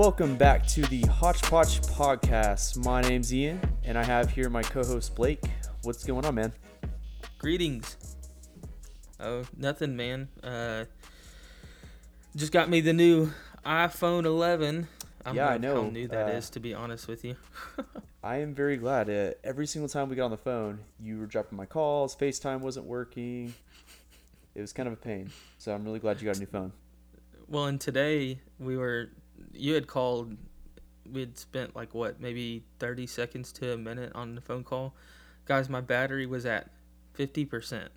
welcome back to the Hodgepodge Podcast. My name's Ian, and I have here my co-host Blake. What's going on, man? Greetings. Oh, nothing, man. Uh, just got me the new iPhone 11. I Yeah, I know how new that is, uh, to be honest with you. I am very glad. Uh, every single time we got on the phone, you were dropping my calls. FaceTime wasn't working. It was kind of a pain. So I'm really glad you got a new phone. Well, and today we were, you had called, we had spent like what, maybe 30 seconds to a minute on the phone call. Guys, my battery was at 50%. percent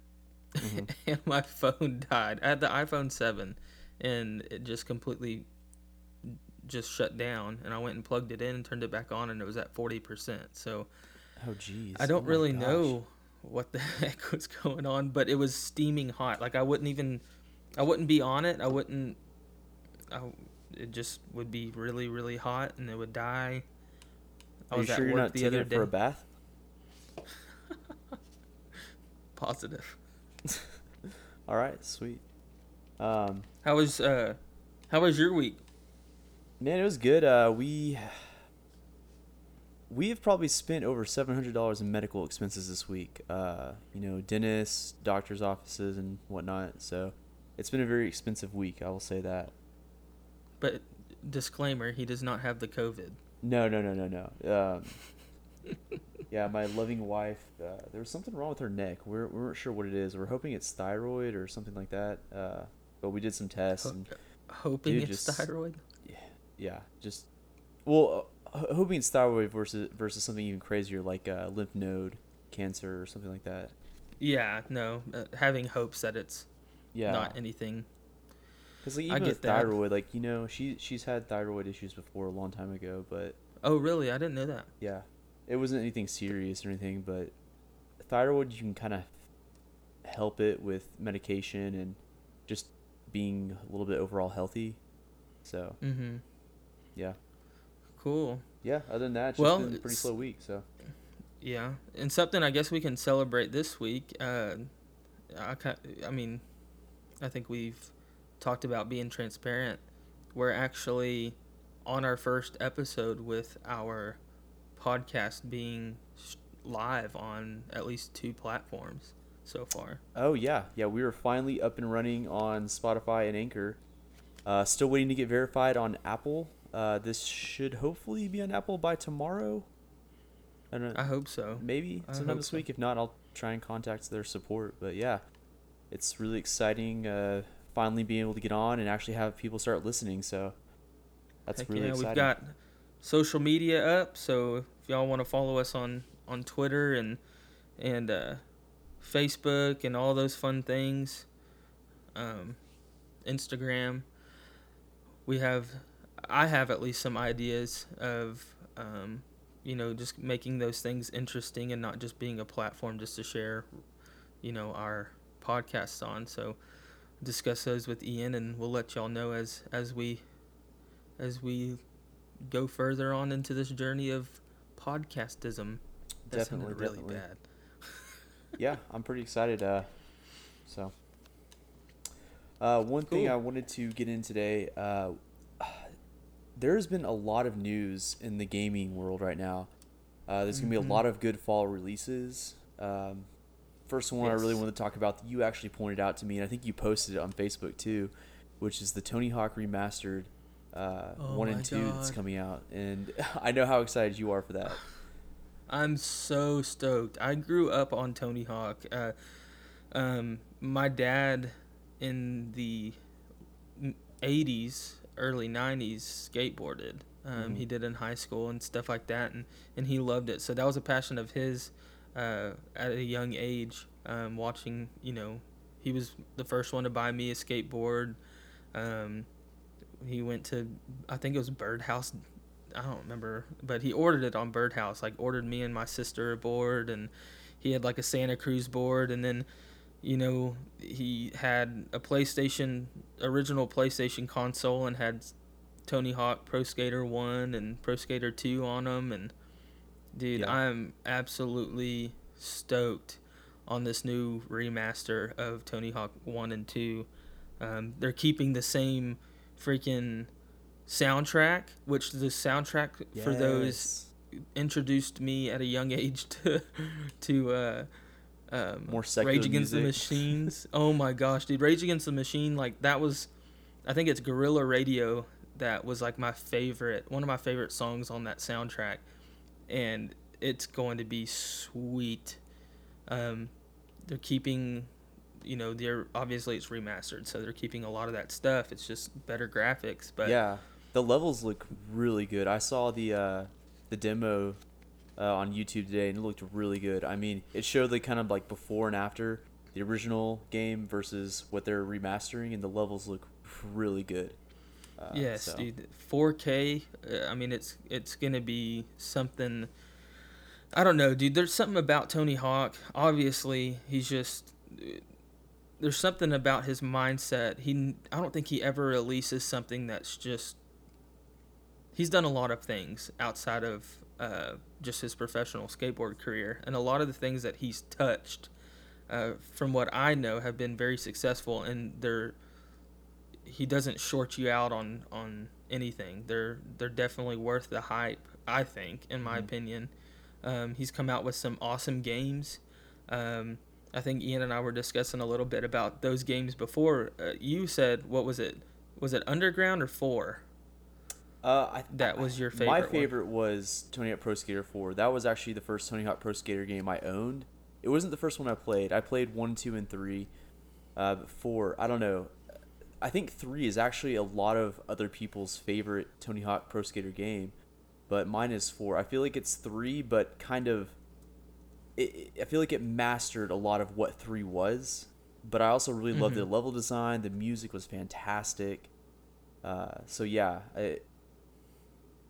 Mhm. and my phone died. I had the iPhone 7 and it just completely just shut down and I went and plugged it in and turned it back on and it was at 40%. So Oh, jeez. I don't Oh really gosh. know what the heck was going on, but it was steaming hot. Like I wouldn't even I wouldn't be on it. I wouldn't I, it just would be really really hot and it would die. I Are you sure you're not the other day. for a bath? Positive. All right, sweet. Um, How was uh how was your week? Man, it was good. Uh, we we have probably spent over seven hundred dollars in medical expenses this week. Uh, you know, dentists, doctors' offices, and whatnot. So it's been a very expensive week. I will say that. But disclaimer, he does not have the COVID. No, no, no, no, no. Um, yeah, my loving wife. Uh, there was something wrong with her neck. We're we weren't sure what it is. We're hoping it's thyroid or something like that. Uh, but we did some tests. And, Hoping Dude, it's just- thyroid. yeah, yeah, just well, uh, hoping it's thyroid versus versus something even crazier like uh, lymph node cancer or something like that. Yeah, no. Uh, having hopes that it's Yeah, not anything. Because like, I even get with that. thyroid, like you know, she she's had thyroid issues before a long time ago, but Oh, really? I didn't know that. yeah, it wasn't anything serious or anything. But thyroid, you can kind of help it with medication and just being a little bit overall healthy. So Mm-hmm. yeah, Cool. yeah. Other than that, it's Well, been a pretty slow week. So Yeah, and something I guess we can celebrate this week. Uh, I, I mean, I think we've talked about being transparent. We're actually on our first episode with our podcast being live on at least two platforms so far. Oh yeah, yeah. We were finally up and running on Spotify and Anchor. Uh, still waiting to get verified on Apple. Uh, this should hopefully be on Apple by tomorrow. I don't know, I hope so. maybe I sometime this so. week. If not, I'll try and contact their support. But yeah, it's really exciting. Uh, finally being able to get on and actually have people start listening. So that's Heck really yeah, exciting. we've got social media up, so if y'all want to follow us on on Twitter and and uh, Facebook and all those fun things, um, Instagram, we have I have at least some ideas of um, you know just making those things interesting and not just being a platform just to share you know our podcasts on. So discuss those with Ian, and we'll let y'all know as as we as we go further on into this journey of podcastism. That Definitely, really definitely. bad. yeah, I'm pretty excited. Uh, so, uh, one thing I wanted to get in today. Uh, there's been a lot of news in the gaming world right now. Uh, there's gonna be a Mhm. lot of good fall releases. Um, first one I really Yes. want to talk about that you actually pointed out to me, and I think you posted it on Facebook too, which is the Tony Hawk remastered uh, Oh one and two that's coming out, and I know how excited you are for that. I'm so stoked. I grew up on Tony Hawk. Uh, um, my dad in the 80s, early 90s skateboarded. Um, He Mhm. did in high school and stuff like that, and, and he loved it. So that was a passion of his uh, at a young age. Um, watching, you know, he was the first one to buy me a skateboard. Um, he went to, I think it was Birdhouse I don't remember, but he ordered it on Birdhouse. Like ordered me and my sister a board, and he had like a Santa Cruz board, and then, you know, he had a PlayStation original PlayStation console and had Tony Hawk Pro Skater One and Pro Skater Two on them, and dude, Yeah. I'm absolutely stoked on this new remaster of Tony Hawk One and Two. Um, they're keeping the same freaking soundtrack, which the soundtrack for those introduced me at a young age to to uh, um, More Rage Against the. Machines. oh my gosh, dude! Rage Against the Machine, like that was, I think it's Guerrilla Radio that was like my favorite, one of my favorite songs on that soundtrack, and it's going to be sweet. Um, they're keeping, you know, they're obviously it's remastered, so they're keeping a lot of that stuff. It's just better graphics, but yeah, the levels look really good. I saw the uh, the demo uh, on YouTube today, and it looked really good. I mean, it showed the kind of like before and after the original game versus what they're remastering, and the levels look really good. Uh, yes, so- dude. 4K. Uh, mean, it's it's gonna be something. I don't know, dude. There's something about Tony Hawk. Obviously, he's just. There's something about his mindset. He, I don't think he ever releases something that's just. He's done a lot of things outside of uh, just his professional skateboard career, and a lot of the things that he's touched, uh, from what I know, have been very successful, and they're he doesn't short you out on on anything. They're they're definitely worth the hype. I think, in my Mhm. opinion, um, he's come out with some awesome games. Um, I think Ian and I were discussing a little bit about those games before. Uh, you said what was it? Was it Underground or Four? Uh, I, That was your My favorite one. favorite was Tony Hawk Pro Skater 4. That was actually the first Tony Hawk Pro Skater game I owned. It wasn't the first one I played. I played 1, 2, and 3. Uh, 4, I don't know. I think 3 is actually a lot of other people's favorite Tony Hawk Pro Skater game. But mine is 4. I feel like it's 3, but kind of. It, I feel like it mastered a lot of what 3 was. But I also really loved the level design. The music was fantastic. Uh, so yeah, I,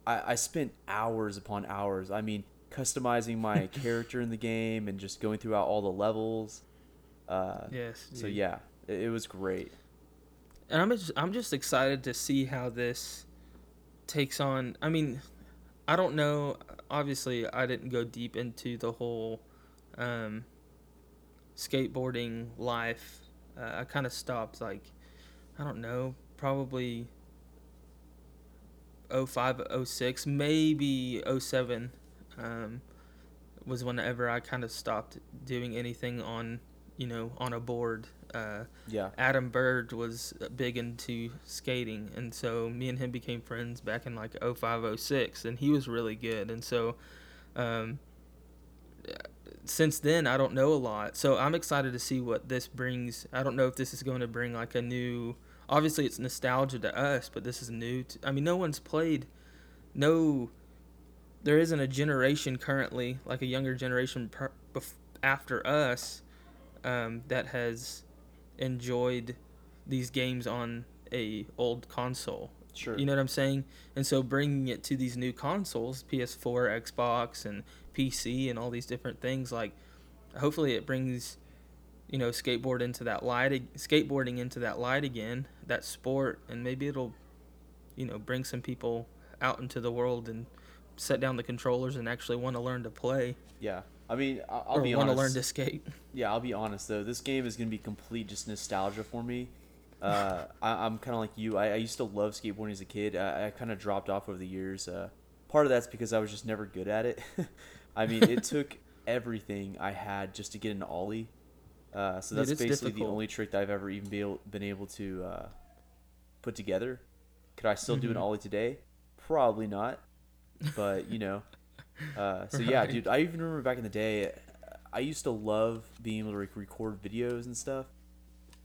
I, I spent hours upon hours. I mean, customizing my character in the game and just going throughout all the levels. Uh, Yes. So yeah, it, it was great. And I'm just, I'm just excited to see how this takes on. I mean, I don't know. Obviously, I didn't go deep into the whole um, skateboarding life. Uh, I kind of stopped like I don't know, probably 05, 06, maybe 07 um, was whenever I kind of stopped doing anything on, you know, on a board. Uh, Yeah. Adam Bird was big into skating, and so me and him became friends back in like 05, 06, and he was really good. And so, um, since then, I don't know a lot. So I'm excited to see what this brings. I don't know if this is going to bring like a new. Obviously, it's nostalgia to us, but this is new. To, I mean, no one's played. No, there isn't a generation currently, like a younger generation per, bef, after us, um, that has enjoyed these games on a old console. Sure. You know what I'm saying? And so bringing it to these new consoles, PS4, Xbox, and PC, and all these different things, like hopefully it brings, you know, skateboard into that light, skateboarding into that light again, that sport, and maybe it'll, you know, bring some people out into the world and set down the controllers and actually want to learn to play yeah. I mean, I- I'll be want to honest. learn to skate. Yeah, I'll be honest though. This game is gonna be complete just nostalgia for me. Uh, I, I'm kind of like you. I, I used to love skateboarding as a kid. I, I kind of dropped off over the years. Uh, part of that's because I was just never good at it. I mean, it took everything I had just to get an ollie. Uh, so that's it's basically difficult. the only trick that I've ever even be able, been able to uh, put together. Could I still do an Mhm. ollie today? Probably not. But you know, uh, so yeah, dude. I even remember back in the day, I used to love being able to like, record videos and stuff.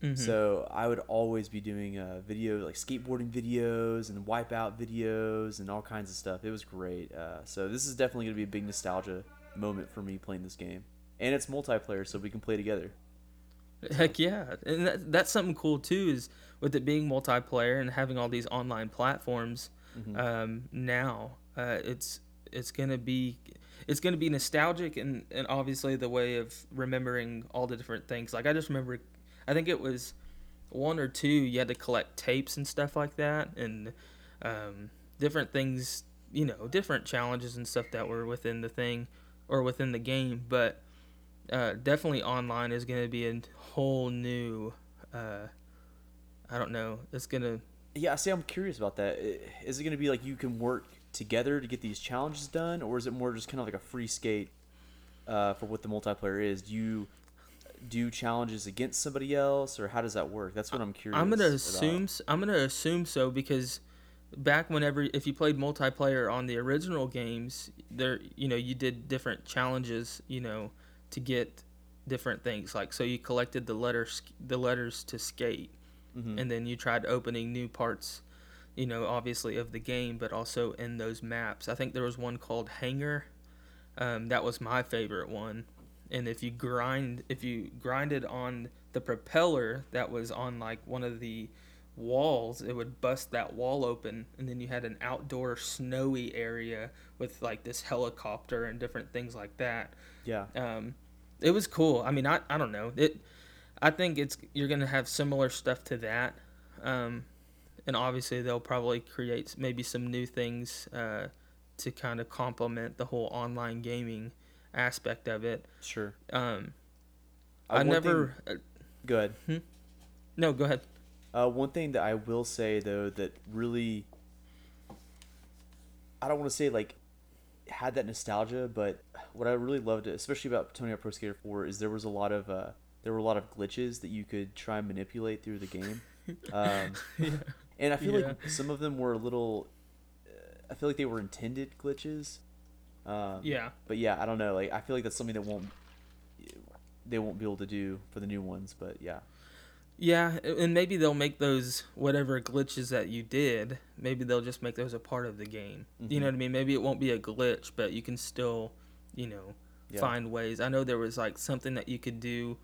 Mhm. So I would always be doing uh, video like skateboarding videos and wipeout videos and all kinds of stuff. It was great. Uh, so this is definitely gonna be a big nostalgia moment for me playing this game, and it's multiplayer, so we can play together. Heck yeah, and that, that's something cool too. Is with it being multiplayer and having all these online platforms Mhm. um, now, uh, it's it's gonna be it's gonna be nostalgic and and obviously the way of remembering all the different things. Like I just remember, I think it was one or two. You had to collect tapes and stuff like that, and um, different things. You know, different challenges and stuff that were within the thing or within the game, but uh, definitely online is going to be a whole new. Uh, I don't know. It's gonna. Yeah, see, I'm curious about that. Is it going to be like you can work together to get these challenges done, or is it more just kind of like a free skate uh, for what the multiplayer is? Do you do challenges against somebody else, or how does that work? That's what I'm curious. I'm gonna about. assume s- I'm gonna assume so because back whenever if you played multiplayer on the original games, there you know you did different challenges, you know, to get different things. Like so you collected the letters the letters to skate, Mhm. and then you tried opening new parts, you know, obviously of the game, but also in those maps. I think there was one called Hangar. Um, that was my favorite one. And if you grind, if you grinded on the propeller that was on like one of the walls, it would bust that wall open, and then you had an outdoor snowy area with like this helicopter and different things like that. Yeah. Um, it was cool. I mean, I, I don't know it. I think it's you're gonna have similar stuff to that, um, and obviously they'll probably create maybe some new things uh, to kind of complement the whole online gaming aspect of it. Sure. Um, Uh, I never. Thing, go ahead. no, go ahead. Uh, one thing that I will say though that really, I don't want to say like had that nostalgia, but what I really loved, especially about Tony Hawk Pro Skater 4, is there was a lot of uh, there were a lot of glitches that you could try and manipulate through the game, um, and I feel Yeah. like some of them were a little. uh, I feel like they were intended glitches. Um, Yeah. But yeah, I don't know. Like I feel like that's something that won't they won't be able to do for the new ones. But yeah. Yeah, and maybe they'll make those whatever glitches that you did. Maybe they'll just make those a part of the game. You know what I mean? Maybe it won't be a glitch, but you can still, you know, Yeah. find ways. I know there was like something that you could do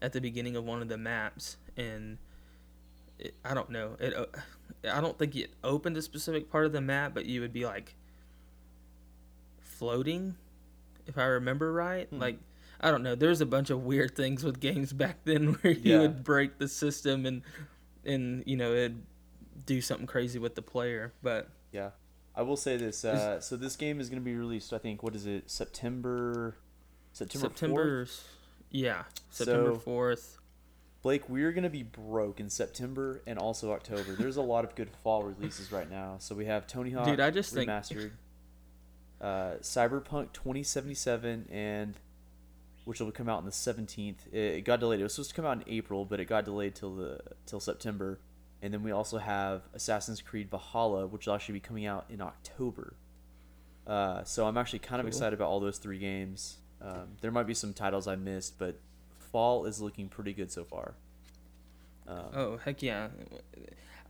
at the beginning of one of the maps, and it, I don't know. It, uh, I don't think it opened a specific part of the map, but you would be like floating, if I remember right. Hmm. Like I don't know. There's a bunch of weird things with games back then where you Yeah. would break the system and and you know it'd do something crazy with the player. But Yeah, I will say this. Uh, so this game is going to be released. I think what is it? September. September. 4th? Yeah September So- fourth. Blake, we're going to be broke in September and also October. There's a lot of good fall releases right now. So we have Tony Hawk Dude, I just think- remastered, uh, Cyberpunk 2077, and which will come out on the 17th. It, it got delayed. It was supposed to come out in April, but it got delayed till the till September. And then we also have Assassin's Creed Valhalla, which will actually be coming out in October. Uh, so I'm actually kind of Cool. excited about all those three games. Um, there might be some titles I missed, but fall is looking pretty good so far. Um, Oh heck yeah!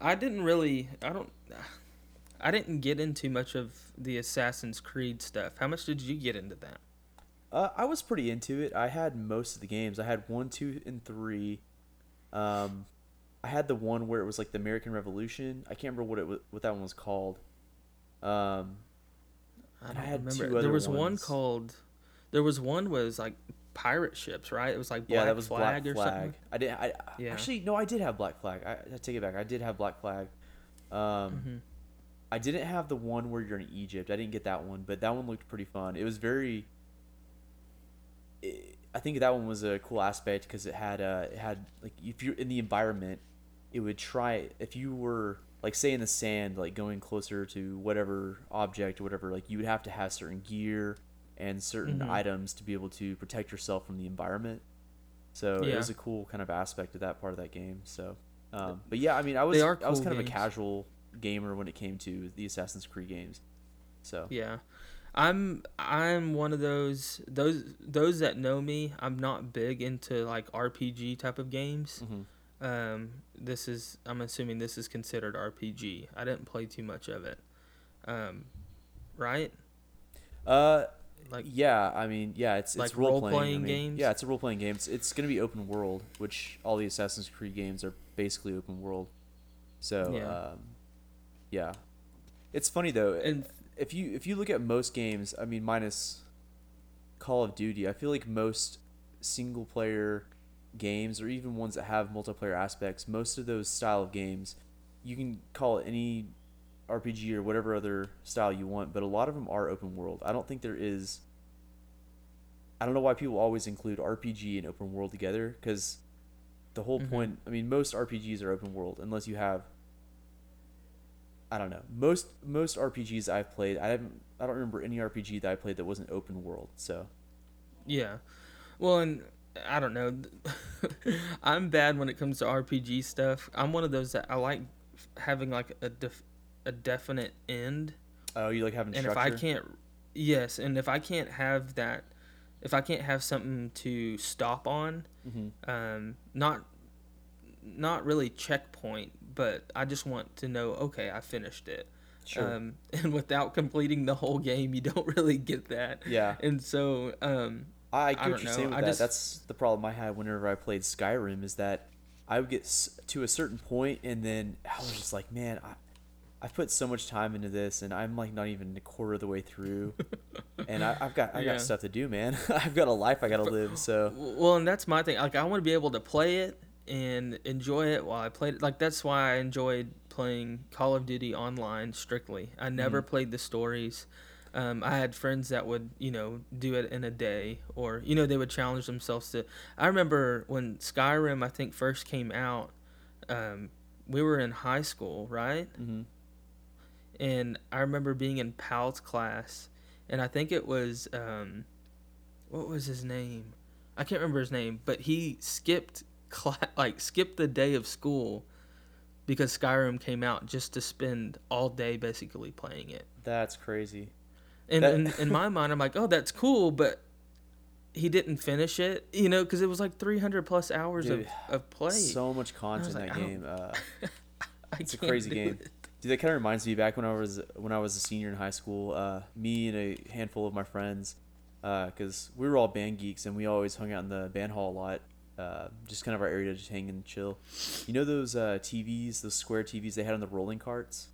I didn't really. I don't. I didn't get into much of the Assassin's Creed stuff. How much did you get into that? Uh, I was pretty into it. I had most of the games. I had one, two, and three. Um, I had the one where it was like the American Revolution. I can't remember what it what that one was called. Um, I don't I had two remember. there was one ones. called. There was one was like pirate ships, right? It was like Black yeah, that was Flag Black or Flag. something. I did. I Yeah. actually no, I did have Black Flag. I, I take it back. I did have Black Flag. Um, Mhm. I didn't have the one where you're in Egypt. I didn't get that one, but that one looked pretty fun. It was very. It, I think that one was a cool aspect because it had uh it had like if you're in the environment, it would try if you were like say in the sand like going closer to whatever object or whatever like you would have to have certain gear and certain Mhm. items to be able to protect yourself from the environment. So it was a cool kind of aspect of that part of that game. So, um, but yeah, I mean, I was are I was cool kind of a casual gamer when it came to the Assassin's Creed games. So Yeah. I'm I'm one of those those those that know me. I'm not big into like RPG type of games. mhm. Um, this is I'm assuming this is considered RPG. I didn't play too much of it. Um, right? uh, Like yeah, I mean, yeah, it's like it's role playing role-playing games? Yeah, it's a role playing game. It's, it's gonna be open world, which all the Assassin's Creed games are basically open world. So Yeah. um, yeah, it's funny though. and if you if you look at most games, I mean minus Call of Duty, I feel like most single player games or even ones that have multiplayer aspects, most of those style of games, you can call it any RPG or whatever other style you want, but a lot of them are open world. I don't think there is I don't know why people always include RPG and open world together cuz the whole Mhm. point, I mean most RPGs are open world unless you have I don't know. Most most RPGs I've played, I haven't. I don't remember any RPG that I played that wasn't open world. So Yeah. Well, and I don't know. I'm bad when it comes to RPG stuff. I'm one of those that I like having like a def- a definite end. oh, you like having and structure. if I can't yes, and if I can't have that if I can't have something to stop on, hmm um not not really checkpoint, but I just want to know okay, I finished it. Sure. Um and without completing the whole game, you don't really get that. yeah. And so um I get I what don't you're know, saying with I that. just- That's the problem I had whenever I played Skyrim is that I would get to a certain point and then I was just like, man, I, I put so much time into this and I'm like not even a quarter of the way through, and I, I've got I Yeah. got stuff to do, man. I've got a life I got to live. So Well, and that's my thing. Like, I want to be able to play it and enjoy it while I played it. Like, that's why I enjoyed playing Call of Duty online strictly. I never played the stories. Um, I had friends that would, you know, do it in a day, or you know, they would challenge themselves to. I remember when Skyrim, I think, first came out. Um, we were in high school, right? hmm and I remember being in Pal's class, and I think it was um, what was his name? I can't remember his name, but he skipped class, like skipped the day of school because Skyrim came out just to spend all day basically playing it. that's crazy. And That- in, in my mind, I'm like, oh, that's cool, but he didn't finish it, you know, because it was like 300 plus hours Dude, of, of play. So much content in like, that game. Uh, it's a crazy game. Dude, that kind of reminds me back when I was when I was a senior in high school. Uh, me and a handful of my friends, because we were all band geeks and we always hung out in the band hall a lot. Uh, just kind of our area to just hang and chill. You know those uh, TVs, those square TVs they had on the rolling carts.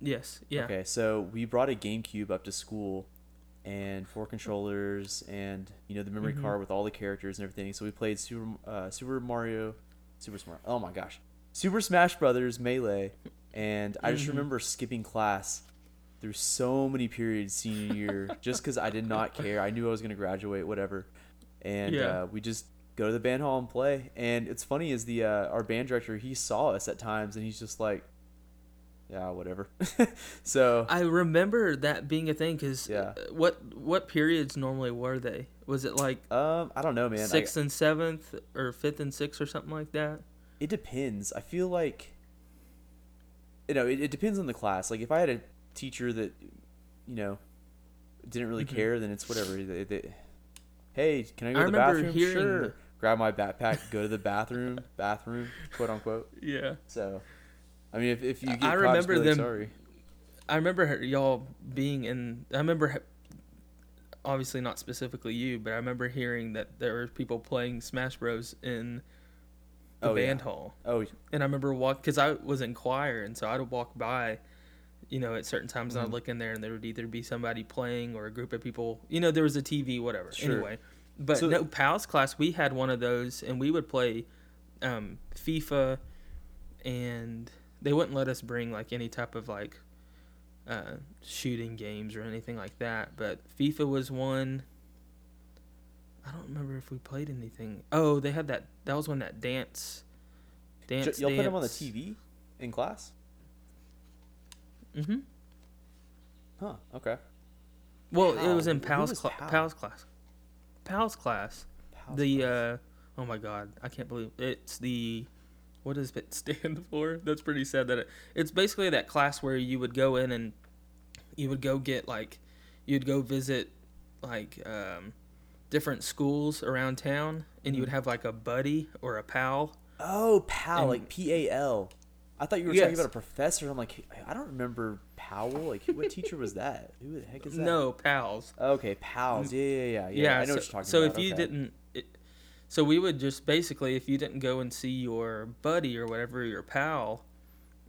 Yes, yeah. Okay, so we brought a GameCube up to school, and four controllers, and you know the memory Mhm. card with all the characters and everything. So we played Super uh, Super Mario, Super Smart. Oh my gosh, Super Smash Brothers Melee, and I just Mhm. remember skipping class through so many periods senior year just because I did not care. I knew I was gonna graduate, whatever, and Yeah. uh, we just go to the band hall and play. And it's funny is the uh, our band director he saw us at times and he's just like, yeah, whatever. so I remember that being a thing because Yeah. what what periods normally were they? Was it like um, I don't know, man. I- sixth and seventh or fifth and sixth or something like that? it depends. I feel like you know, it, it depends on the class. Like if I had a teacher that you know didn't really Mhm. care, then it's whatever. They, they, hey, can I go I to the bathroom? hearing Sure. Grab my backpack, go to the bathroom, bathroom, quote unquote. Yeah. So, I mean, if, if you I get caught, remember like, them- Sorry. I remember her- y'all being in. I remember, obviously not specifically you, but I remember hearing that there were people playing Smash Bros in the Oh, yeah. band hall, Oh, and I remember walk because I was in choir, and so I'd walk by. You know, at certain times, and Mhm. I'd look in there, and there would either be somebody playing or a group of people. You know, there was a TV, whatever. Sure. Anyway, but So- no, PALS class, we had one of those, and we would play um, FIFA, and they wouldn't let us bring like any type of like uh, shooting games or anything like that. But FIFA was one. I don't remember if we played anything. Oh, they had that. That was when that dance. Dance. J- y'all put him on the. TV in class? Mm-hmm. Huh. Okay. Well, it was in Pal's was Pal? Pal's class. Pal's class. Pals the class. uh, oh my god, I can't believe it's the. What does it stand for? That's pretty sad. That it, it's basically that class where you would go in and you would go get like, you'd go visit like um, different schools around town, and you would Mhm. have like a buddy or a pal. Oh, pal, and- like P A L. I thought you were talking about a professor. I'm like, I don't remember Powell. Like, what teacher was that? Who the heck is that? No pals. Okay, pals. Yeah, yeah, yeah. Yeah, I know so, what you're talking so about. So if you okay. didn't, it, so we would just basically, if you didn't go and see your buddy or whatever, your pal,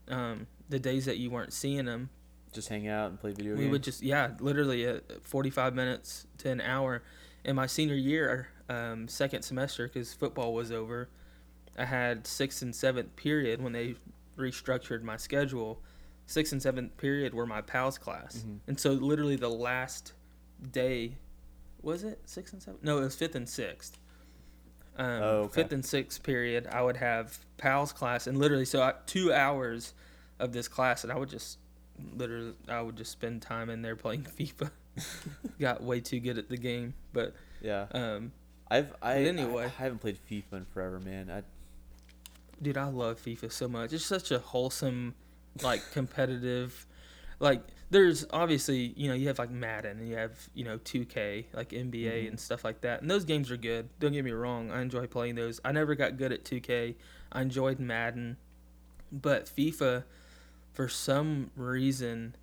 um, the days that you weren't seeing them, just hang out and play video games. we games. would just yeah, literally uh, 45 minutes to an hour. In my senior year, um, second semester, because football was over, I had sixth and seventh period when they restructured my schedule. Sixth and seventh period were my pals class, Mhm. and so literally the last day, was it sixth and seventh? No, it was fifth and sixth. Um, Oh, okay. Fifth and sixth period, I would have pals class, and literally so I, two hours of this class, and I would just literally I would just spend time in there playing FIFA. Got way too good at the game, but Yeah. um, I've I, anyway. I, I haven't played FIFA in forever, man. I dude, I love FIFA so much. It's such a wholesome, like competitive. Like there's obviously you know you have like Madden and you have you know 2K like NBA Mhm. and stuff like that, and those games are good. Don't get me wrong, I enjoy playing those. I never got good at 2K. I enjoyed Madden, but FIFA, for some reason,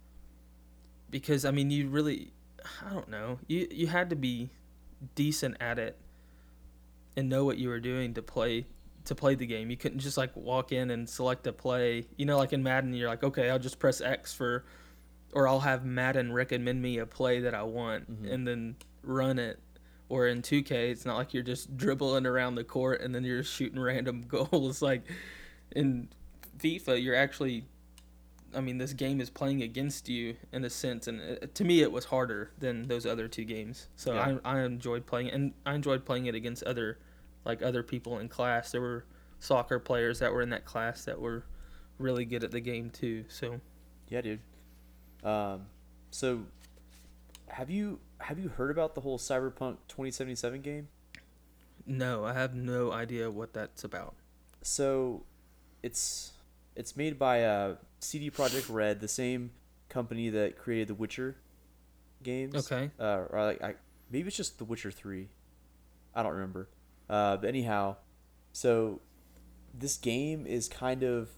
because I mean you really, I don't know, you you had to be decent at it and know what you were doing to play to play the game. You couldn't just like walk in and select a play. You know, like in Madden, you're like, okay, I'll just press X for, or I'll have Madden recommend me a play that I want Mhm. and then run it. Or in 2K, it's not like you're just dribbling around the court and then you're shooting random goals. Like in FIFA, you're actually, I mean, this game is playing against you in a sense, and it, to me, it was harder than those other two games. So Yeah. I, I enjoyed playing it, and I enjoyed playing it against other, like other people in class. There were soccer players that were in that class that were really good at the game too. So yeah, dude. Um, so have you have you heard about the whole Cyberpunk 2077 game? no, I have no idea what that's about. So it's it's made by uh, CD Projekt Red, the same company that created the Witcher games. Okay. Uh, or like I, maybe it's just The Witcher Three. I don't remember. Uh, but anyhow, so this game is kind of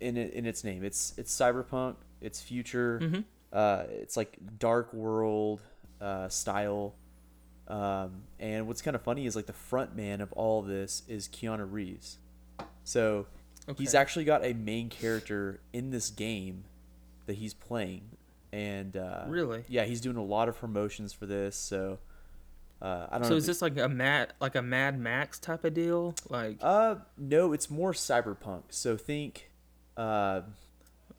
in in its name. It's it's cyberpunk. It's future. Mm-hmm. Uh, it's like dark world uh, style. Um, and what's kind of funny is like the front man of all this is Keanu Reeves. So Okay. he's actually got a main character in this game that he's playing, and uh, really. yeah, he's doing a lot of promotions for this. So uh, I don't So know. is this like a Mad like a Mad Max type of deal? Like uh no, it's more cyberpunk. So think, uh,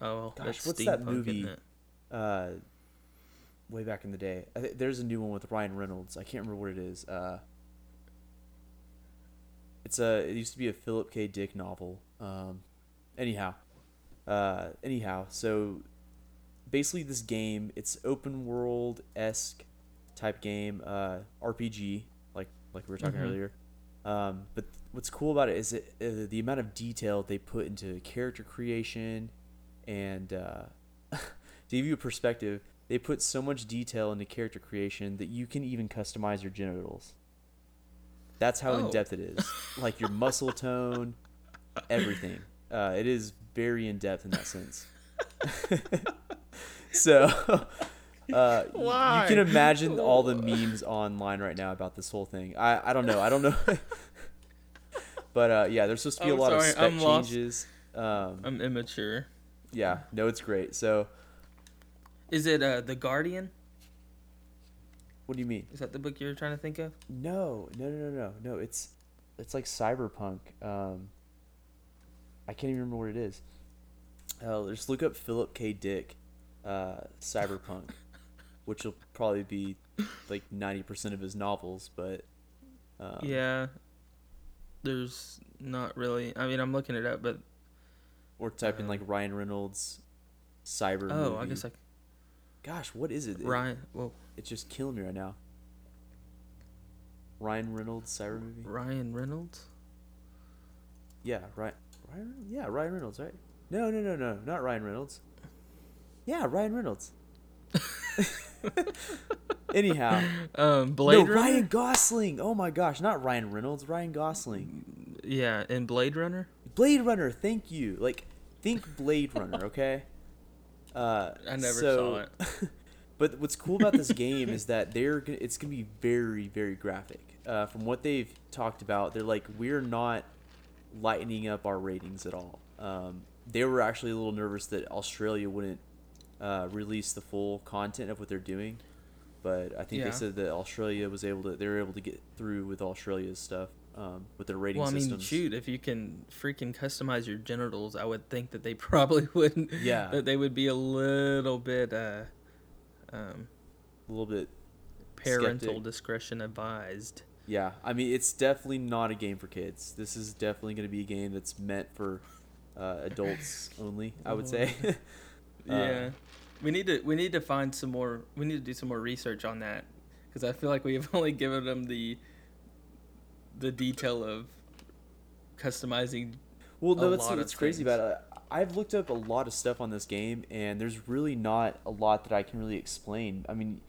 oh, gosh, what's that movie? Uh, way back in the day. I th- there's a new one with Ryan Reynolds. I can't remember what it is. Uh, it's a. It used to be a Philip K. Dick novel. Um, anyhow, uh, anyhow, so basically this game, it's open world esque type game, uh, RPG, like like we were talking Mhm. earlier. Um, but what's cool about it is it, uh, the amount of detail they put into character creation, and uh, to give you a perspective, they put so much detail into character creation that you can even customize your genitals. That's how Oh. in depth it is. like your muscle tone, everything. Uh, it is very in depth in that sense. so, uh, Why? you can imagine all the memes online right now about this whole thing. I, I don't know. I don't know. but uh, yeah, there's supposed to be a I'm lot of spec I'm changes. Um, I'm immature. yeah, no, it's great. So, Is it uh the Guardian? what do you mean? Is that the book you're trying to think of? No, no, no, no, no, no. It's it's like cyberpunk. Um, I can't even remember what it is. Uh, just look up Philip K. Dick, uh, cyberpunk, which will probably be like ninety percent of his novels. But um, yeah. There's not really. I mean, I'm looking it up, but or type in like Um, Ryan Reynolds, cyber. oh, I guess like Gosh, what is it? It- Ryan. Well, it's just killing me right now. Ryan Reynolds cyber movie. Ryan Reynolds. Yeah, Ryan. Ryan. Yeah, Ryan Reynolds, right? No, no, no, no, not Ryan Reynolds. Yeah, Ryan Reynolds. Anyhow, Um, Blade no, Runner. Ryan Gosling. Oh my gosh, not Ryan Reynolds, Ryan Gosling. Yeah, in Blade Runner. Blade Runner. Thank you. Like, think Blade Runner, okay? Uh, I never so- saw it. But what's cool about this game is that they're gonna, it's gonna be very very graphic. Uh, from what they've talked about, they're like we're not lightening up our ratings at all. Um, they were actually a little nervous that Australia wouldn't uh, release the full content of what they're doing, but I think Yeah. they said that Australia was able to they were able to get through with Australia's stuff um, with their rating Well, I mean, systems. shoot, if you can freaking customize your genitals, I would think that they probably wouldn't. Yeah. That they would be a little bit uh, um, a little bit parental Skeptic. discretion advised. Yeah, I mean it's definitely not a game for kids. This is definitely going to be a game that's meant for uh, adults only. I would say. Uh, yeah, we need to we need to find some more. We need to do some more research on that because I feel like we have only given them the the detail of customizing. Well, no, a that's what's of crazy about it. I've looked up a lot of stuff on this game, and there's really not a lot that I can really explain. I mean,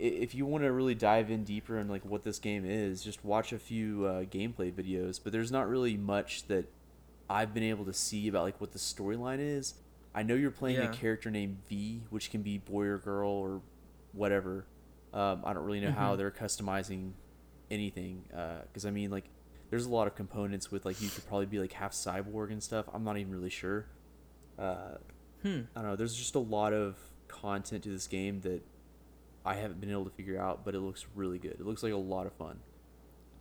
if you want to really dive in deeper in like what this game is, just watch a few uh, gameplay videos. But there's not really much that I've been able to see about like what the storyline is. I know you're playing Yeah. a character named V, which can be boy or girl or whatever. Um, I don't really know how Mhm. they're customizing anything because I mean like there's a lot of components with like you could probably be like half cyborg and stuff. I'm not even really sure. Uh, Hmm. I don't know. There's just a lot of content to this game that I haven't been able to figure out, but it looks really good. It looks like a lot of fun.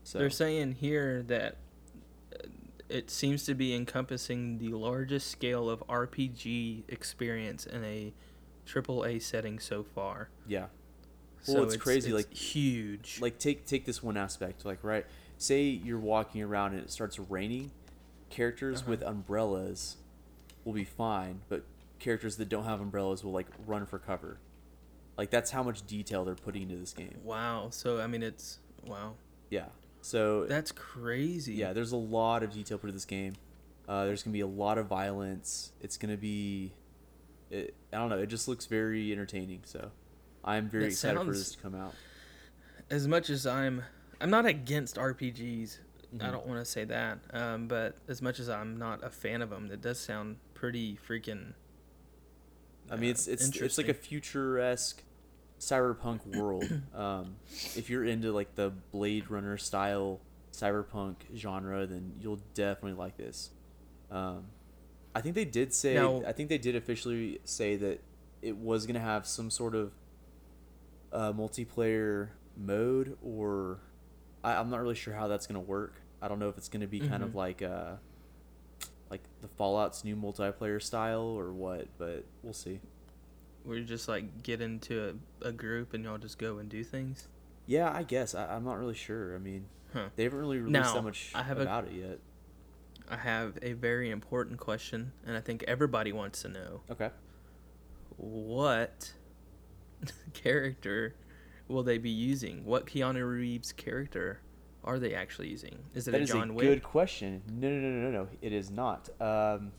So They're saying here that uh, it seems to be encompassing the largest scale of RPG experience in a AAA setting so far. yeah, Well, it's crazy, like- huge. like take take this one aspect. Like right, say you're walking around and it starts raining. Characters Uh-huh. with umbrellas will be fine, but characters that don't have umbrellas will like run for cover. Like that's how much detail they're putting into this game. wow. So I mean, it's wow. Yeah. So That's crazy. yeah, there's a lot of detail put into this game. Uh, there's gonna be a lot of violence. It's gonna be, it, I don't know. It just looks very entertaining. So, I'm very That excited for this to come out. As much as I'm, I'm not against RPGs. I Mhm. don't want to say that. Um, but as much as I'm not a fan of them, it does sound pretty freaking. I mean, uh, it's it's it's like a futuresque cyberpunk world. um, if you're into like the Blade Runner style cyberpunk genre, then you'll definitely like this. Um, I think they did say. Now- I think they did officially say that it was gonna have some sort of uh, multiplayer mode, or I, I'm not really sure how that's gonna work. I don't know if it's gonna be kind of Mhm. like uh, like the Fallout's new multiplayer style or what, but we'll see. Where you just like get into a, a group and y'all just go and do things. Yeah, I guess I, I'm not really sure. I mean, Huh. they haven't really released Now, that much I have a- about it yet. I have a very important question, and I think everybody wants to know Okay. what character will they be using? What Keanu Reeves character are they actually using? Is it That a is John a Wick? good question. No, no, no, no, no, no. It is not. Um,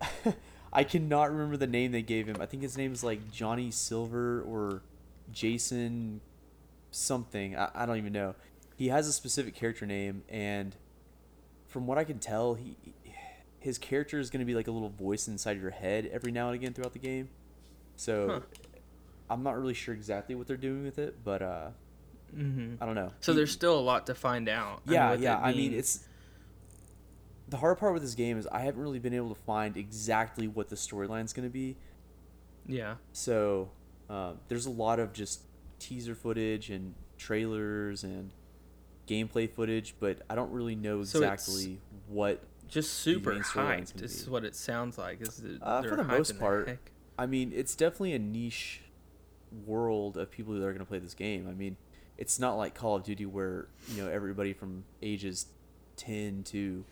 I cannot remember the name they gave him. I think his name is like Johnny Silver or Jason something. I, I don't even know. He has a specific character name, and from what I can tell, he his character is going to be like a little voice inside your head every now and again throughout the game. So Huh. I'm not really sure exactly what they're doing with it, but uh, Mm-hmm. I don't know. So He- there's still a lot to find out. I mean, yeah, yeah. I mean, it's the hard part with this game is I haven't really been able to find exactly what the storyline's going to be. yeah. So um, there's a lot of just teaser footage and trailers and gameplay footage, but I don't really know So exactly what. Just super hyped. gonna Is what it sounds like. Is that Uh, for the most part, heck- I mean, it's definitely a niche world of people that are going to play this game. I mean, it's not like Call of Duty where you know everybody from ages ten to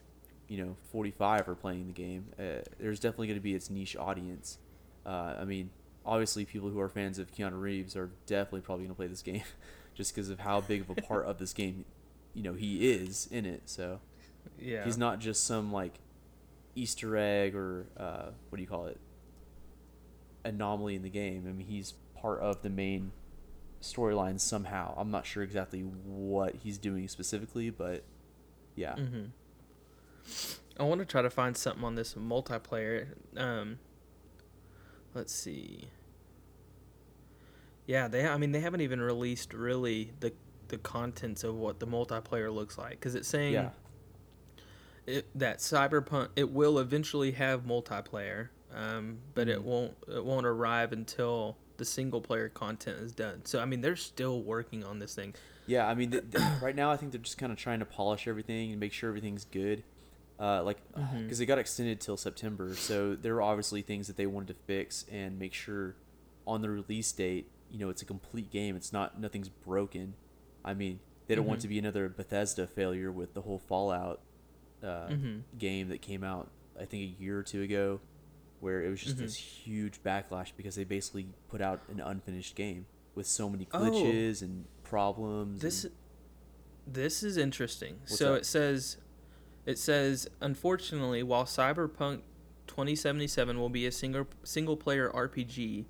you know forty five are playing the game. Uh, there's definitely going to be its niche audience. Uh, I mean, obviously, people who are fans of Keanu Reeves are definitely probably going to play this game, just because of how big of a part of this game, you know, he is in it. So Yeah. he's not just some like Easter egg or uh, what do you call it anomaly in the game. I mean, he's part of the main storyline somehow. I'm not sure exactly what he's doing specifically, but yeah. Mm-hmm. I want to try to find something on this multiplayer. Um, let's see. Yeah, they. I mean, they haven't even released really the the contents of what the multiplayer looks like because it's saying Yeah. it, that Cyberpunk it will eventually have multiplayer, um, but it Mhm. won't it won't arrive until the single player content is done. So I mean, they're still working on this thing. Yeah, I mean, th- th- right now I think they're just kind of trying to polish everything and make sure everything's good. Uh, like, because it got extended till September, so there were obviously things that they wanted to fix and make sure on the release date, you know, it's a complete game. It's not nothing's broken. I mean, they don't want Mhm. to be another Bethesda failure with the whole Fallout uh, Mhm. game that came out I think a year or two ago, where it was just this huge backlash because they basically put out an unfinished game with so many Oh. glitches and problems. This and- this is interesting. What's so it says it says unfortunately while Cyberpunk 2077 will be a single single player RPG,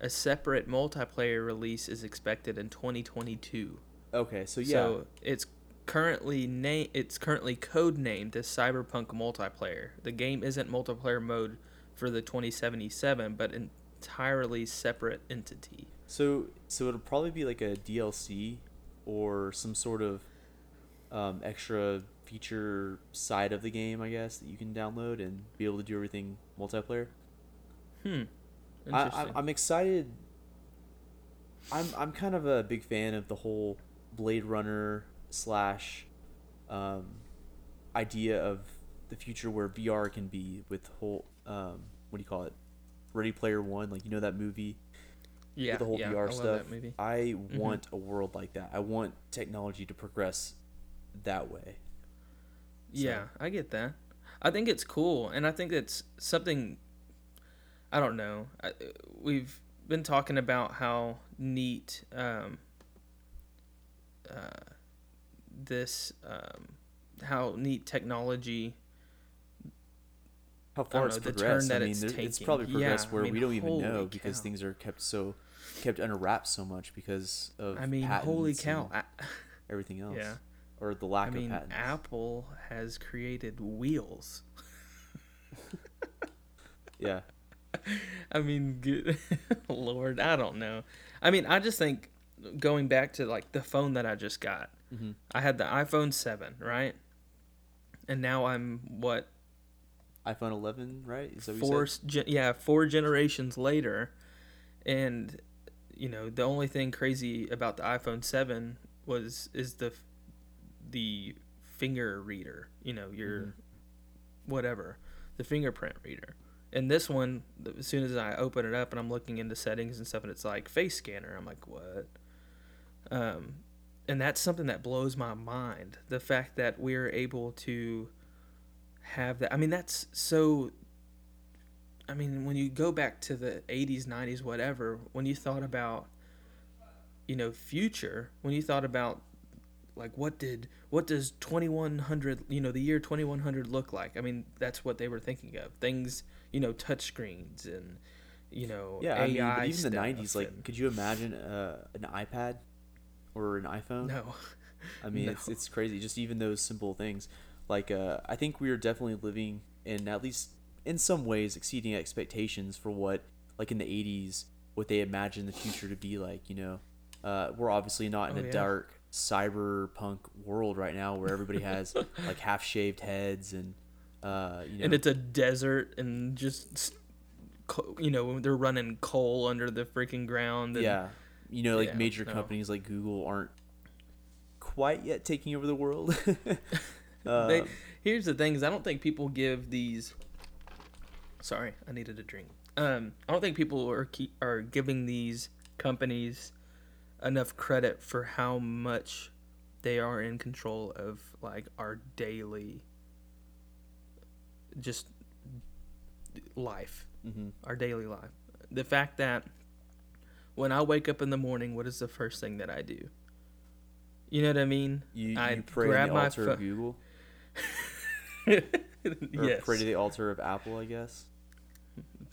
a separate multiplayer release is expected in 2022. okay, so yeah, So it's currently name it's currently code named as Cyberpunk multiplayer. The game isn't multiplayer mode for the 2077 but entirely separate entity. So so it'll probably be like a DLC or some sort of um, extra feature side of the game, I guess, that you can download and be able to do everything multiplayer. Hmm. I, I'm excited. I'm I'm kind of a big fan of the whole Blade Runner slash um, idea of the future where VR can be with whole um, what do you call it? Ready Player One, like you know that movie yeah, the whole yeah, VR I love stuff. that movie. I want a world like that. I want technology to progress that way. Yeah, I get that. I think it's cool, and I think it's something. I don't know. I, we've been talking about how neat um, uh, this, um, how neat technology. How far know, it's progressed. I mean, it's there, it's probably Yeah, progressed I where mean, we don't even know holy because cow. things are kept so kept under wraps so much because of I mean, holy cow! everything else. yeah, or the lack I mean, of patents. Apple has created wheels. Yeah, I mean, good Lord, I don't know. I mean, I just think going back to like the phone that I just got. Mhm. I had the iPhone 7, right? And now I'm what iPhone 11, right? Is that what you four gen- yeah, four generations later and you know, the only thing crazy about the iPhone 7 was is the the finger reader, you know, your Mhm. whatever, the fingerprint reader. And this one, as soon as I open it up and I'm looking into settings and stuff, and it's like face scanner, I'm like, what? Um, and that's something that blows my mind. The fact that we're able to have that. I mean, that's so. I mean, when you go back to the 80s, 90s, whatever, when you thought about, you know, future, when you thought about like what did what does 2100 you know the year 2100 look like i mean that's what they were thinking of things you know touch screens and you know Yeah, AI I mean, even the stuff 90s, like, and- could you imagine uh, an iPad or an iPhone? no I mean, No. it's it's crazy. Just even those simple things. Like, uh, I think we are definitely living in at least in some ways exceeding expectations for what, like in the '80s, what they imagined the future to be like. You know, uh, we're obviously not in Oh, a yeah. dark cyberpunk world right now where everybody has like half shaved heads and, uh, you know, and it's a desert and just you know they're running coal under the freaking ground and yeah, you know, like Yeah, major no. companies like Google aren't quite yet taking over the world. they, Um, here's the thing is i don't think people give these sorry i needed a drink um i don't think people are keep, are giving these companies enough credit for how much they are in control of like our daily just life mhm. our daily life the fact that when i wake up in the morning what is the first thing that i do you know what i mean You, I you pray grab the my altar of Google, or yes. pray to the altar of Apple, I guess.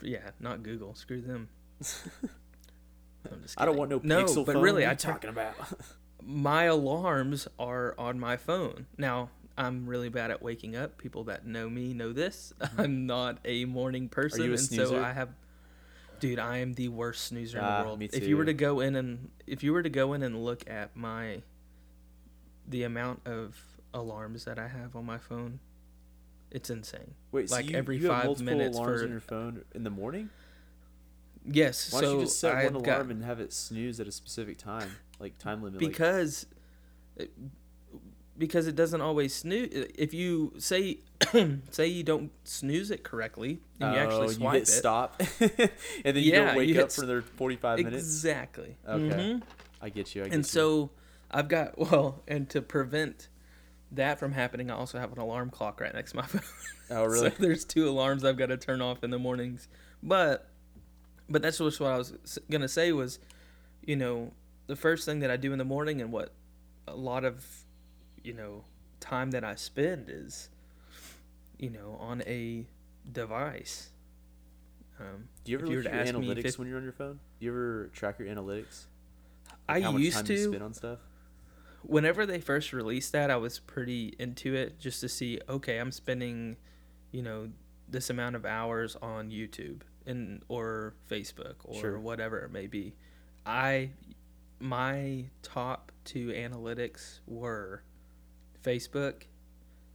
Yeah, not Google. Screw them. I'm just I don't want no no, Pixel but phone. really, what are I you turn- talking about. my alarms are on my phone. Now, I'm really bad at waking up. People that know me know this. I'm not a morning person, Mm-hmm. a and so? I have. Dude, I am the worst snoozer in Ah, the world. me If you were too. to go in and if you were to go in and look at my the amount of alarms that I have on my phone, it's insane. Wait, so like you, every you have five multiple minutes alarms for- on your phone in the morning? Yes, Why so don't you just set I've one got- alarm and have it snooze at a specific time, like time limit? like, because because it doesn't always snooze. If you say say you don't snooze it correctly and you oh, actually swipe hit it, stop, and then you Yeah, don't wake you up for another forty-five minutes. exactly. Okay. Mhm. I get you. I get And you. so I've got well, and to prevent that from happening, I also have an alarm clock right next to my phone. Oh, really? so there's two alarms I've got to turn off in the mornings. But but that's just what I was gonna say was, you know, the first thing that I do in the morning and what a lot of, you know, time that I spend is, you know, on a device. Um, Do you ever If look at your ask me analytics fif- when you're on your phone? Do you ever track your analytics? I Like how much used time to. you spend on stuff. whenever they first released that, I was pretty into it just to see, okay, I'm spending, you know, this amount of hours on YouTube and or Facebook or Sure. whatever it may be. I my top two analytics were Facebook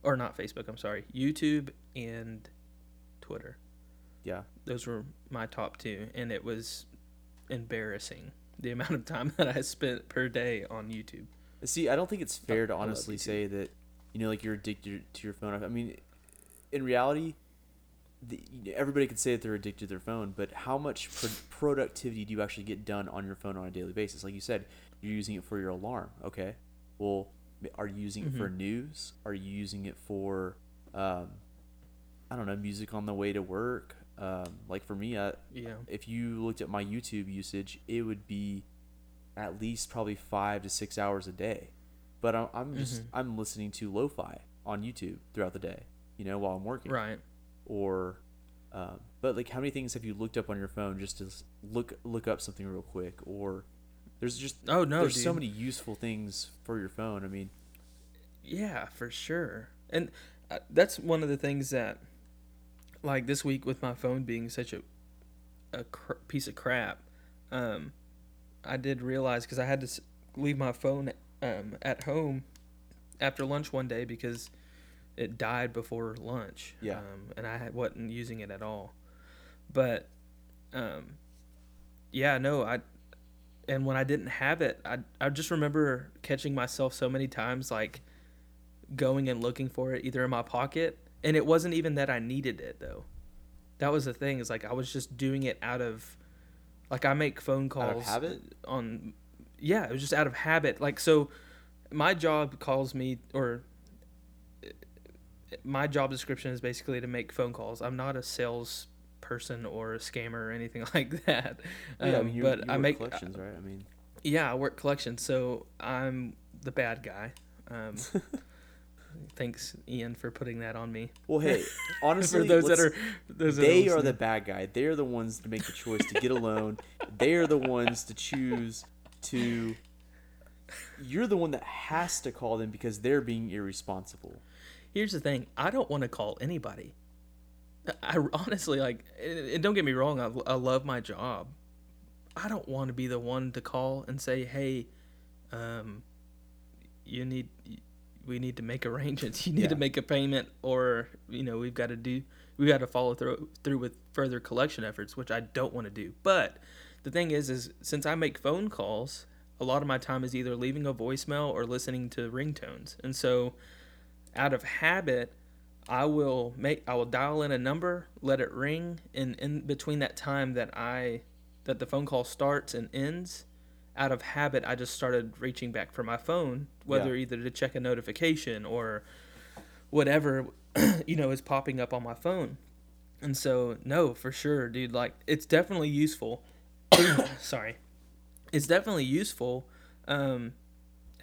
or not Facebook, I'm sorry, YouTube and Twitter. Yeah. Those were my top two and it was embarrassing the amount of time that I spent per day on YouTube. See, I don't think it's fair to I honestly say that you know, like you're addicted to your phone. I mean, in reality, the, everybody can say that they're addicted to their phone, but how much pro- productivity do you actually get done on your phone on a daily basis? Like you said, you're using it for your alarm. Okay, well, are you using it for news? Are you using it for, um, I don't know, music on the way to work? Um, like for me, I, Yeah. if you looked at my YouTube usage, it would be at least probably five to six hours a day. But I'm, I'm just Mhm. I'm listening to lo-fi on YouTube throughout the day, you know, while I'm working. Right. Or, um, but like, how many things have you looked up on your phone just to look look up something real quick? Or there's just Oh no, there's dude. so many useful things for your phone. I mean, Yeah, for sure. And uh, that's one of the things that, like this week with my phone being such a a cr- piece of crap, um, I did realize because I had to leave my phone um, at home after lunch one day because it died before lunch. Yeah. Um, and I wasn't using it at all. But, um, yeah, no, I. And when I didn't have it, I I just remember catching myself so many times like going and looking for it either in my pocket and it wasn't even that I needed it though. That was the thing is like I was just doing it out of like I make phone calls Out of habit? on yeah, it was just out of habit. Like so my job calls me or my job description is basically to make phone calls. I'm not a sales person or a scammer or anything like that. yeah, I Um, mean, you, but you I work make collections, right? I mean, yeah, I work collections, so I'm the bad guy. Um, thanks, Ian, for putting that on me. well, hey, honestly, for those that are, those they are the bad guy. They are the ones to make the choice to get a loan. They are the ones to choose to. You're the one that has to call them because they're being irresponsible. Here's the thing: I don't want to call anybody. I honestly like, and and don't get me wrong. I, I love my job. I don't want to be the one to call and say, "Hey, um, you need, we need to make arrangements. You need to make a payment, or you know, we've got to do, we got to follow through through with further collection efforts, which I don't want to do. But the thing is, is since I make phone calls, a lot of my time is either leaving a voicemail or listening to ringtones, and so out of habit i will make i will dial in a number let it ring and in between that time that i that the phone call starts and ends out of habit i just started reaching back for my phone whether Yeah. either to check a notification or whatever you know is popping up on my phone. And so no for sure dude like it's definitely useful. Sorry. It's definitely useful um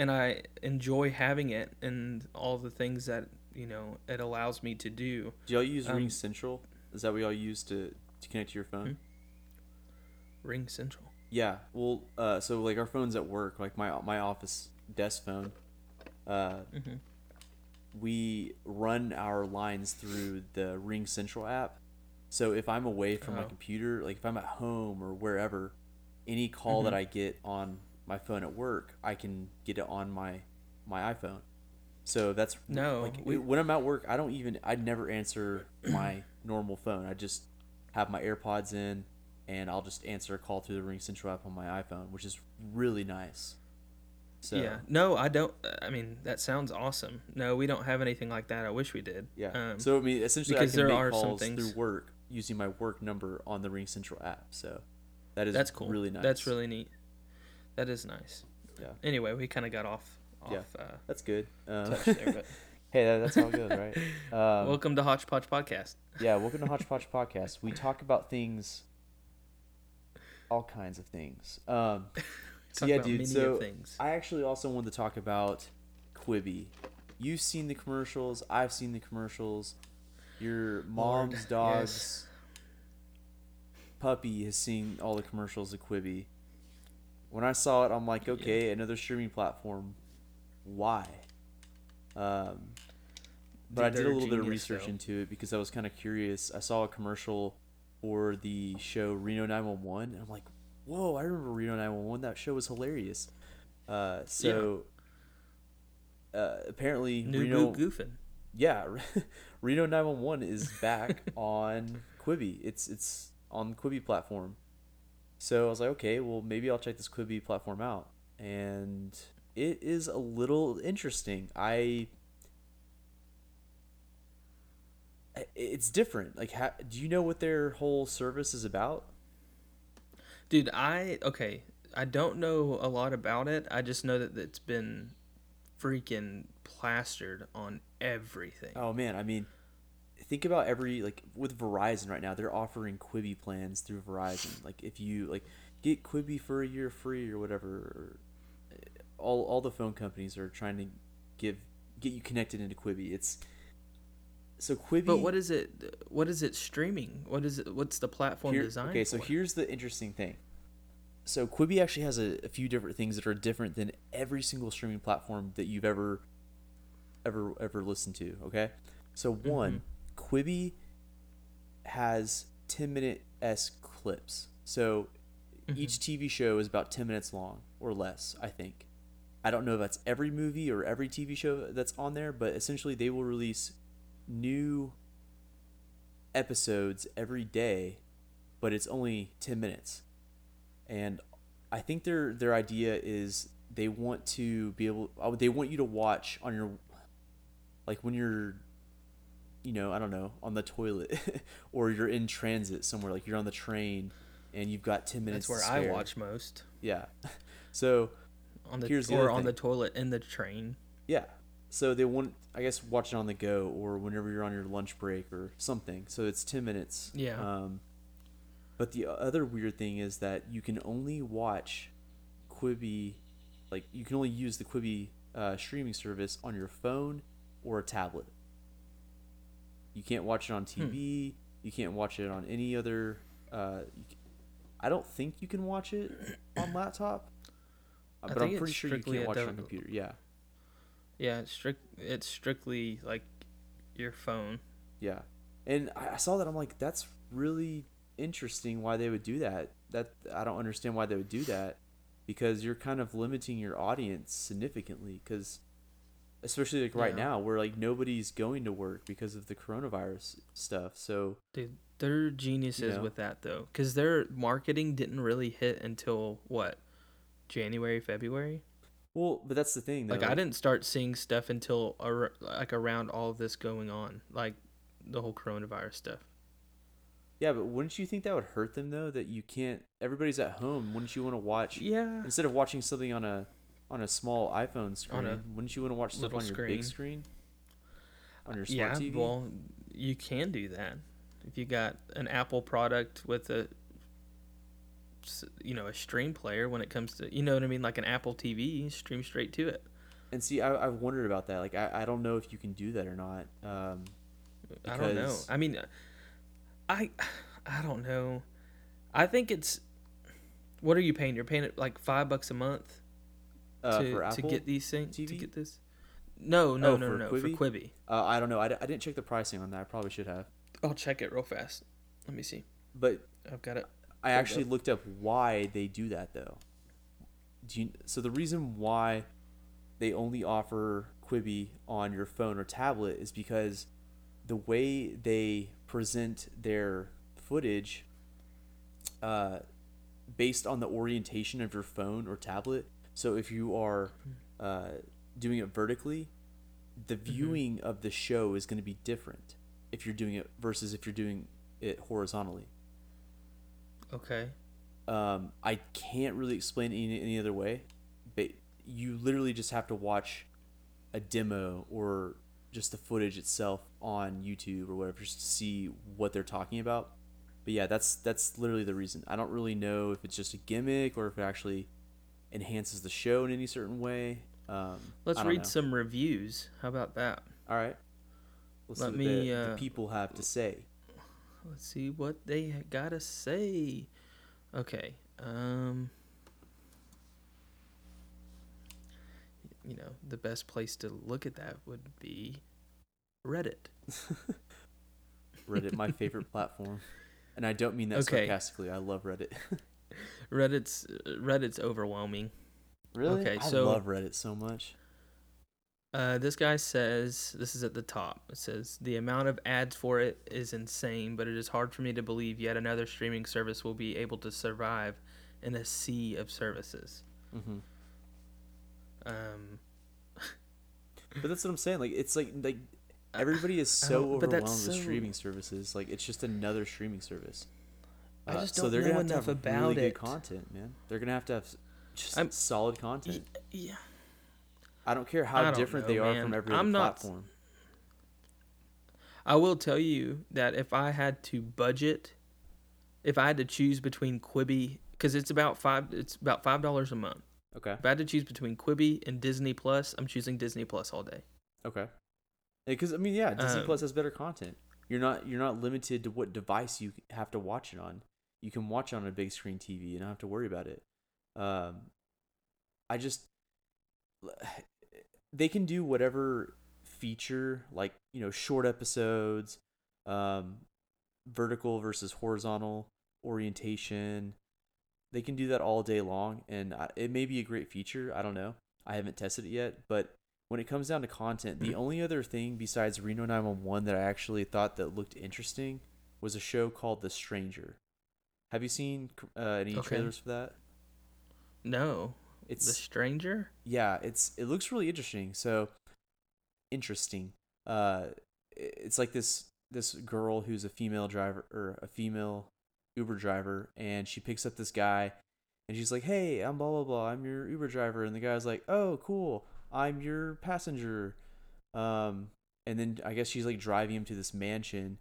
and I enjoy having it and all the things that you know it allows me to do. Do y'all use Ring Um, Central? Is that what y'all use to, to connect to your phone? Ring Central. Yeah. Well, uh, so like our phones at work, like my my office desk phone, uh, Mhm. we run our lines through the Ring Central app. So if I'm away from my Oh. computer, like if I'm at home or wherever, any call that Mhm. I get on my phone at work, I can get it on my my iPhone. So that's No, like we- when I'm at work, I don't even I never answer my normal phone. I just have my AirPods in and I'll just answer a call through the Ring Central app on my iPhone, which is really nice. So Yeah. No, I don't. I mean, that sounds awesome. No, we don't have anything like that. I wish we did. Yeah. Um, so I mean, essentially, I because can there make are some calls things- through work using my work number on the Ring Central app. So that is that's cool. Really nice. That's really neat. That is nice. Yeah. Anyway, we kind of got off off Yeah. uh, That's good. Um, touch there. But hey, that, that's all good, right? Um, welcome to Hodgepodge Podcast. yeah, welcome to Hodgepodge Podcast. We talk about things, all kinds of things. Um, so yeah, about dude. many So. I actually also wanted to talk about Quibi. You've seen the commercials. I've seen the commercials. Your mom's Lord, dog's yes. puppy has seen all the commercials of Quibi. When I saw it, I'm like, okay, another streaming platform. Why? Um, but Dude, I did a little bit of research though. into it because I was kind of curious. I saw a commercial for the show Reno 911, and I'm like, whoa, I remember Reno 911. That show was hilarious. Uh, so uh, apparently, New Reno, Boo Goofin. yeah, Reno 911 is back on Quibi. It's it's on the Quibi platform. So I was like, okay, well maybe I'll check this Quibi platform out, and it is a little interesting. I it's different. Like, ha, do you know what their whole service is about? Dude, I okay. I don't know a lot about it. I just know that it's been freaking plastered on everything. Oh man, I mean, think about every like with Verizon right now. They're offering Quibi plans through Verizon. Like if you like get Quibi for a year free or whatever. Or, all all the phone companies are trying to give get you connected into Quibi. It's so Quibi. But what is it? What is it streaming? What is it? What's the platform Here- design? Okay, so for? here's the interesting thing. So Quibi actually has a, a few different things that are different than every single streaming platform that you've ever ever ever listened to, okay? So one, mm-hmm. Quibi has 10 minute s clips. So each TV show is about 10 minutes long or less, I think. I don't know if that's every movie or every TV show that's on there, but essentially they will release new episodes every day, but it's only 10 minutes. And I think their their idea is they want to be able uh, they want you to watch on your like when you're you know, I don't know, on the toilet or you're in transit somewhere like you're on the train and you've got 10 minutes that's where I watch most Yeah. So, on the Here's the or on the toilet in the train. Yeah. So they want, I guess, watch it on the go or whenever you're on your lunch break or something. So it's 10 minutes. Yeah. Um, but the other weird thing is that you can only watch Quibi, like, you can only use the Quibi uh, streaming service on your phone or a tablet. You can't watch it on Hmm. TV. You can't watch it on any other. Uh, I don't think you can watch it on laptop. Uh, but I'm pretty sure you can't watch it on computer. Yeah. Yeah, it's strict. It's strictly like your phone. Yeah, and I I saw that I'm like, that's really interesting. Why they would do that? That I don't understand why they would do that, because you're kind of limiting your audience significantly. Because especially like right Yeah. now, where like nobody's going to work because of the coronavirus stuff. So Dude, they're geniuses know? with that though, because their marketing didn't really hit until what, January, February. well, but that's the thing. Though. Like I didn't start seeing stuff until ar- like around all of this going on, like the whole coronavirus stuff. Yeah, but wouldn't you think that would hurt them though? That you can't. Everybody's at home. Wouldn't you want to watch Yeah. instead of watching something on a on a small iPhone screen? A wouldn't you want to watch stuff on your screen. big screen? On your smart Yeah, TV. well, you can do that if you got an Apple product with a you know, a stream player. When it comes to, you know what I mean, like an Apple TV, stream straight to it. And see, I, I've wondered about that. Like, I, I don't know if you can do that or not. Um, I don't know. I mean, I, I don't know. I think it's. What are you paying? You're paying it like five bucks a month uh, to, to get these things. To get this. No, no, Oh, no, for no, Quibi? for Quibi. uh, I don't know. I, d- I didn't check the pricing on that. I probably should have. I'll check it real fast. Let me see. But I've got it. I actually looked up why they do that though. Do you, so the reason why they only offer Quibi on your phone or tablet is because the way they present their footage uh, based on the orientation of your phone or tablet. So if you are uh, doing it vertically, the viewing of the show is going to be different if you're doing it versus if you're doing it horizontally. Okay. Um, I can't really explain it any, any other way. Ba- you literally just have to watch a demo or just the footage itself on YouTube or whatever just to see what they're talking about. But yeah, that's that's literally the reason. I don't really know if it's just a gimmick or if it actually enhances the show in any certain way. Um, Let's read know. some reviews. How about that? All right. Let's Let see me, the, the uh, people have to say. Let's see what they gotta say. Okay. Um. You know, the best place to look at that would be Reddit. Reddit, my favorite platform, and I don't mean that Okay. sarcastically. I love Reddit. Reddit's Reddit's overwhelming. really? Okay, I so- love Reddit so much. Uh, this guy says this is at the top. It says the amount of ads for it is insane, but it is hard for me to believe yet another streaming service will be able to survive in a sea of services. hmm Um, But that's what I'm saying. Like it's like like everybody is so don't- but that's overwhelmed with streaming services. Like it's just another streaming service. I Uh, just so don't they're know gonna have to enough have about really good content, man. They're gonna have to have just I'm- solid content. yeah. I don't care how don't different know, they are man. from every I'm other not- platform. I will tell you that if I had to budget, if I had to choose between Quibi, because it's about five, it's about five dollars a month. Okay. If I had to choose between Quibi and Disney Plus, I'm choosing Disney Plus all day. Okay. Because I mean, yeah, Disney Um, Plus has better content. You're not you're not limited to what device you have to watch it on. You can watch it on a big screen TV and not have to worry about it. Um, I just they can do whatever feature like you know short episodes, um, vertical versus horizontal orientation. They can do that all day long, and it may be a great feature. I don't know. I haven't tested it yet, but when it comes down to content, the only other thing besides Reno 911 that I actually thought that looked interesting was a show called The Stranger. Have you seen uh, any Okay. trailers for that? No, It's The Stranger. yeah, it's it looks really interesting. So interesting. Uh, it's like this this girl who's a female driver or a female Uber driver, and she picks up this guy, and she's like, "Hey, I'm blah blah blah. I'm your Uber driver," and the guy's like, "Oh, cool. I'm your passenger." Um, and then I guess she's like driving him to this mansion,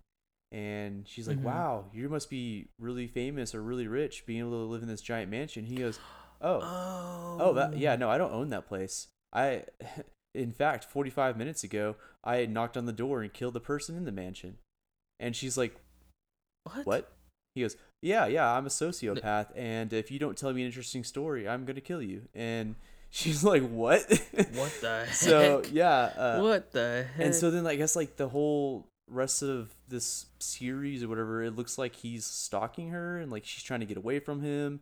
and she's like, Mhm. "Wow, you must be really famous or really rich, being able to live in this giant mansion." He goes, "Oh." Oh. Oh, that yeah, no, I don't own that place. I in fact, 45 minutes ago, I had knocked on the door and killed the person in the mansion. And she's like, What? "What?" He goes, "Yeah, yeah, I'm a sociopath and if you don't tell me an interesting story, I'm going to kill you." And she's like, "What?" What the heck? so, yeah, uh, what the heck? and so then I guess like the whole rest of this series or whatever, it looks like he's stalking her and like she's trying to get away from him.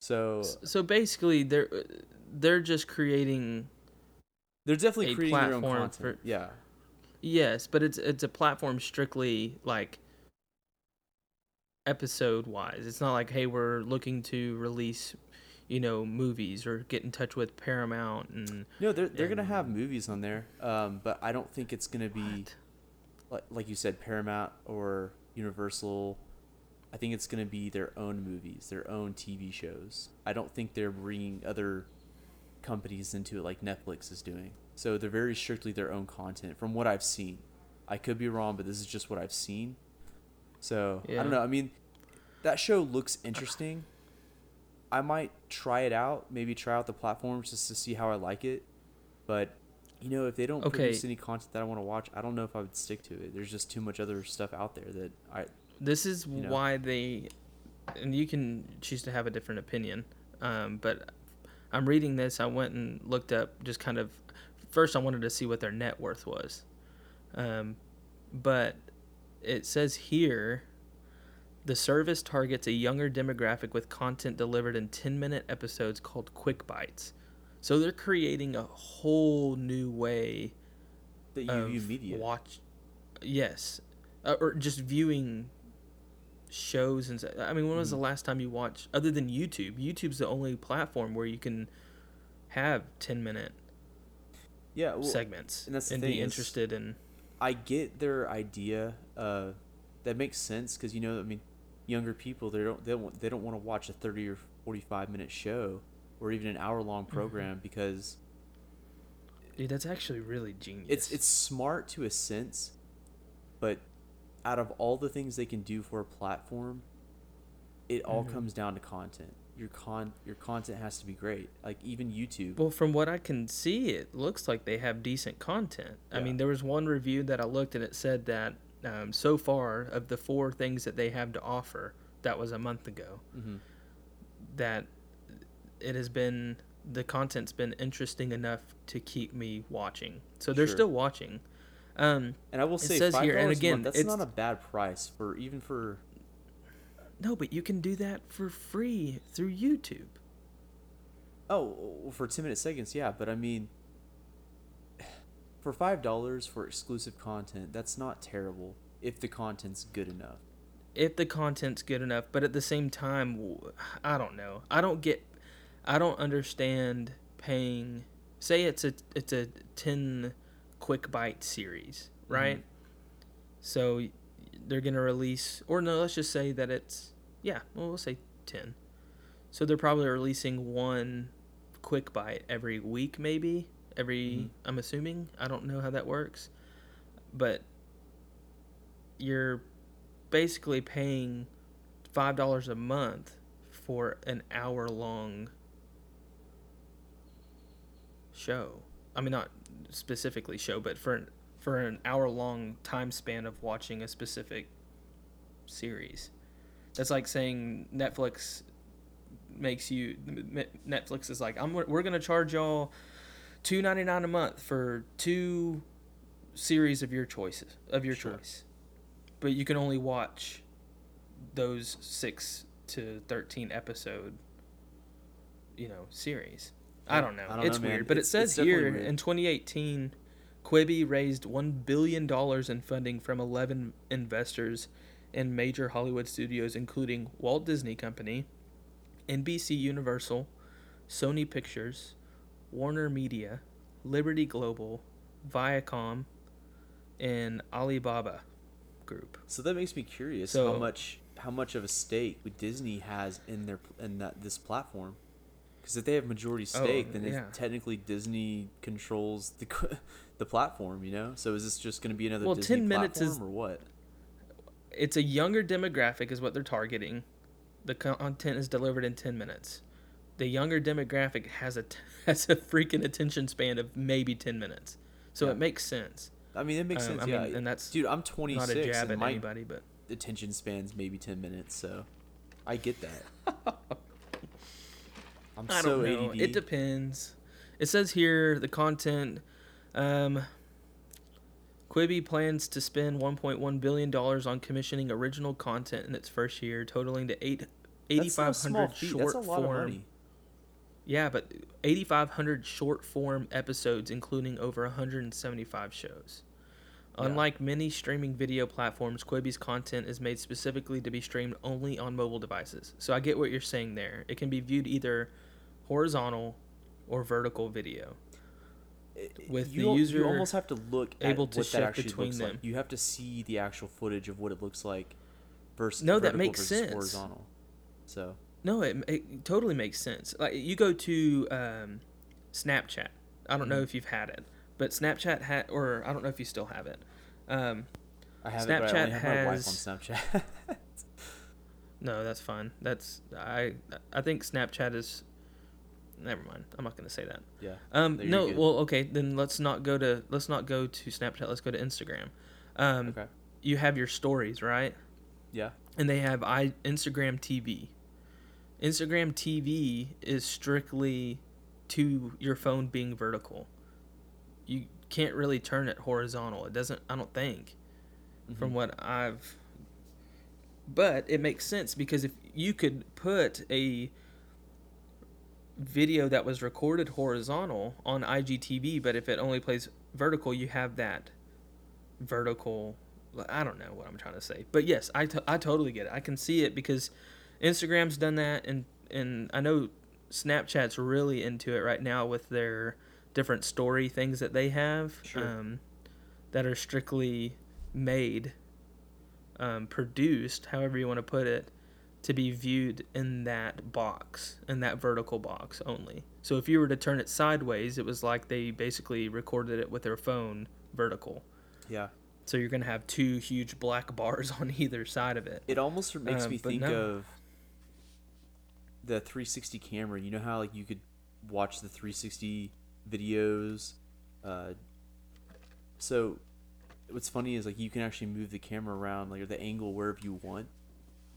So, so basically, they're they're just creating they're definitely creating their own content. for- yeah. yes, but it's it's a platform strictly like episode wise. It's not like hey, we're looking to release, you know, movies or get in touch with Paramount and No, they're they're gonna have movies on there, um, but I don't think it's gonna be what? Like, like you said, Paramount or Universal. I think it's gonna be their own movies, their own TV shows. I don't think they're bringing other companies into it like Netflix is doing. So they're very strictly their own content, from what I've seen. I could be wrong, but this is just what I've seen. So I don't know. I mean, that show looks interesting. I might try it out, maybe try out the platforms just to see how I like it. But you know, if they don't Okay. produce any content that I want to watch, I don't know if I would stick to it. There's just too much other stuff out there that I This is you know. why they, and you can choose to have a different opinion. Um, but I'm reading this. I went and looked up just kind of. First, I wanted to see what their net worth was. Um, but it says here the service targets a younger demographic with content delivered in 10 minute episodes called Quick Bites. So they're creating a whole new way that you view media. watch yes uh, or just viewing shows and I mean when was the Mhm. last time you watched other than youtube youtube's the only platform where you can have 10 minute yeah, well, segments and and be interested in I get their idea. Uh, that makes sense because you know, I mean, younger people they don't they don't they don't want to watch a thirty or forty five minute show. Or even an hour long Mm-hmm. program because Dude, that's actually really genius. it's it's smart to a sense, but out of all the things they can do for a platform, it all Mhm. comes down to content. Your con your content has to be great. Like even YouTube. Well, from what I can see, it looks like they have decent content. I mean, there was one review that I looked and it said that um, so far of the four things that they have to offer, that was a month ago, hmm that it has been the content's been interesting enough to keep me watching. So they're Sure. still watching. Um, And I will It say says here, and again, month, that's not a bad price for even for no, but you can do that for free through YouTube. oh for ten minute seconds, yeah. But I mean, for five dollars for exclusive content, that's not terrible if the content's good enough. if the content's good enough but at the same time I don't know i don't get i don't understand paying say it's a it's a 10 quick bite series right? So they're going to release or no let's just say that it's yeah well we'll say 10 so they're probably releasing one quick bite every week maybe? Every Mhm. i'm assuming? I don't know how that works. But you're basically paying five dollars a month for an hour long show. I mean, not specifically show, but for an, for an hour long time span of watching a specific series. That's like saying Netflix makes you Netflix is like I'm we're gonna charge y'all two ninety nine a month for two series of your choices of your Sure. choice, but you can only watch those six to thirteen episode, you know, series. I don't know. I don't it's know, weird, but It's- it says it's here in 2018, Quibi raised one billion dollars in funding from 11 investors in major Hollywood studios, including Walt Disney Company, NBC Universal, Sony Pictures, Warner Media, Liberty Global, Viacom, and Alibaba Group. So that makes me curious So- how much how much of a stake Disney has in their in that this platform. Because if they have majority Oh, stake, then yeah. technically Disney controls the the platform. You know, so is this just going to be another Well, Disney 10 minutes platform is- or what? It's a younger demographic, is what they're targeting. The content is delivered in 10 minutes. The younger demographic has a t- has a freaking attention span of maybe 10 minutes, so Yeah. it makes sense. I mean, it makes Um, sense. I yeah, mean, and that's dude, I'm 26 Not a jab at anybody, but attention span's maybe 10 minutes, so I get that. I'm I so don't know. ADD. It depends. It says here the content. Um, Quibi plans to spend 1.1 billion dollars on commissioning original content in its first year, totaling to eight. That's not a small 8,500 fee, short That's a lot form. of money. Yeah, but 8,500 short form episodes, including over 175 shows. Yeah. Unlike many streaming video platforms, Quibi's content is made specifically to be streamed only on mobile devices. So I get what you're saying there. It can be viewed either horizontal or vertical video. with you, the user you almost have to look able at to what shift that actually between looks them. like. You have to see the actual footage of what it looks like versus No, that makes sense. Horizontal. So No, it, it totally makes sense. Like you go to um, Snapchat. I don't know Mhm. if you've had it, but Snapchat had, or I don't know if you still have it. Um, I have it, but I Snapchat have my wife on Snapchat. no, that's fine. That's I. I think Snapchat is. Never mind. I'm not going to say that. yeah. Um, No, well, okay, then let's not go to let's not go to Snapchat. Let's go to Instagram. Um, Okay. you have your stories, right? Yeah. and they have i Instagram TV. Instagram TV is strictly to your phone being vertical. You can't really turn it horizontal. It doesn't. I don't think, from Mhm. what I've. But it makes sense because if you could put a video that was recorded horizontal on IGTV, but if it only plays vertical, you have that vertical. I don't know what I'm trying to say, but yes, I, I totally get it. I can see it because Instagram's done that, and and I know Snapchat's really into it right now with their different story things that they have Sure. um, that are strictly made, um, produced, however you want to put it, to be viewed in that box, in that vertical box only. So if you were to turn it sideways, it was like they basically recorded it with their phone vertical. Yeah. So you're gonna have two huge black bars on either side of it. It almost makes Um, me think no. of the 360 camera. You know how like you could watch the 360 videos. Uh, so what's funny is like you can actually move the camera around like or the angle wherever you want.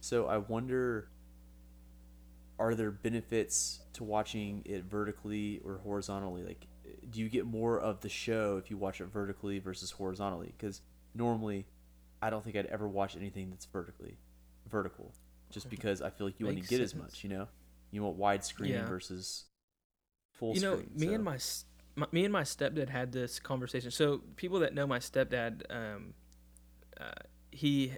So I wonder, are there benefits to watching it vertically or horizontally? Like, do you get more of the show if you watch it vertically versus horizontally? Because normally, I don't think I'd ever watch anything that's vertically vertical, just because I feel like you wouldn't get as much. You know, you want widescreen Yeah. versus full you know, screen. me so- and my, my me and my stepdad had this conversation. So people that know my stepdad, um, uh, he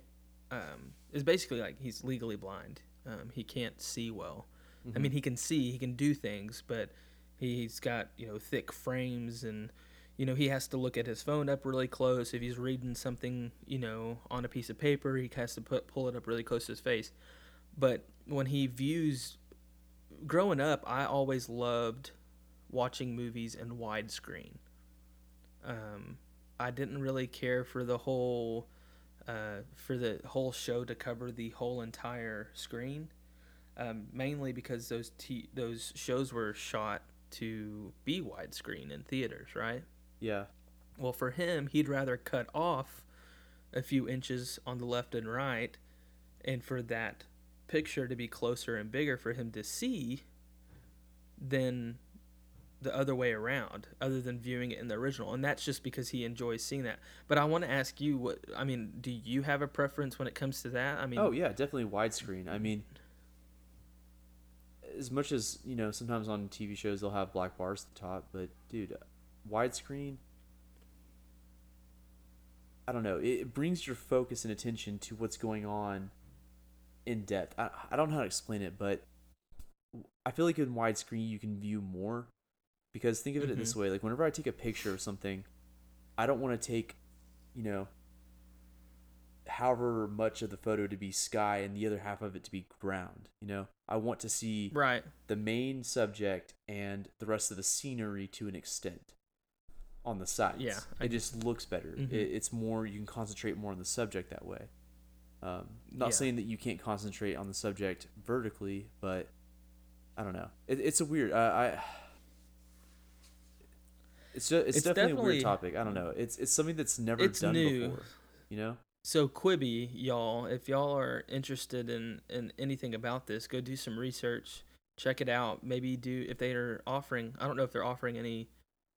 um, is basically like he's legally blind. Um, he can't see well. I Mhm. mean, he can see, he can do things, but he's got you know thick frames and you know he has to look at his phone up really close if he's reading something you know on a piece of paper he has to put pull it up really close to his face but when he views growing up i always loved watching movies in widescreen um, i didn't really care for the whole uh, for the whole show to cover the whole entire screen um, mainly because those t- those shows were shot to be widescreen in theaters, right? yeah, Well, for him, he'd rather cut off a few inches on the left and right, and for that picture to be closer and bigger for him to see than the other way around, other than viewing it in the original. And that's just because he enjoys seeing that. But I want to ask you, what I mean, do you have a preference when it comes to that? I mean, oh yeah, definitely widescreen. I mean, as much as you know, sometimes on TV shows they'll have black bars at the top, but dude, widescreen. I don't know. It, brings your focus and attention to what's going on in depth. I, I don't know how to explain it, but I feel like in widescreen you can view more because think of it this way: like whenever I take a picture of something, I don't want to take, you know, however much of the photo to be sky and the other half of it to be ground. You know, I want to see right. the main subject and the rest of the scenery to an extent on the sides. Yeah, I- it just looks better. Mhm. It, it's more you can concentrate more on the subject that way. Um, not Yeah. saying that you can't concentrate on the subject vertically, but I don't know. It, it's a weird. Uh, I. It's just, it's, It's definitely, a weird topic. I don't know. It's it's something that's never It's done new. before. You know. So Quibi, y'all, if y'all are interested in in anything about this, go do some research, check it out. Maybe do if they are offering. I don't know if they're offering any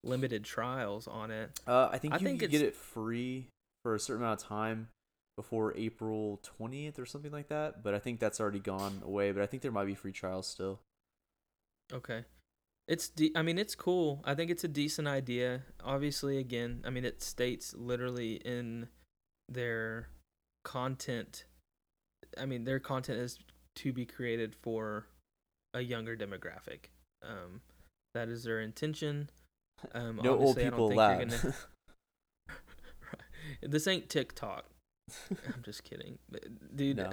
limited trials on it. Uh, I think I you think can get it free for a certain amount of time before April 20th or something like that. But I think that's already gone away. But I think there might be free trials still. Okay. It's de- I mean it's cool. I think it's a decent idea. Obviously again, I mean it states literally in their content I mean their content is to be created for a younger demographic. Um that is their intention. Um no old obviously, I don't people allowed. gonna- Right. This ain't TikTok. I'm just kidding. Dude, no,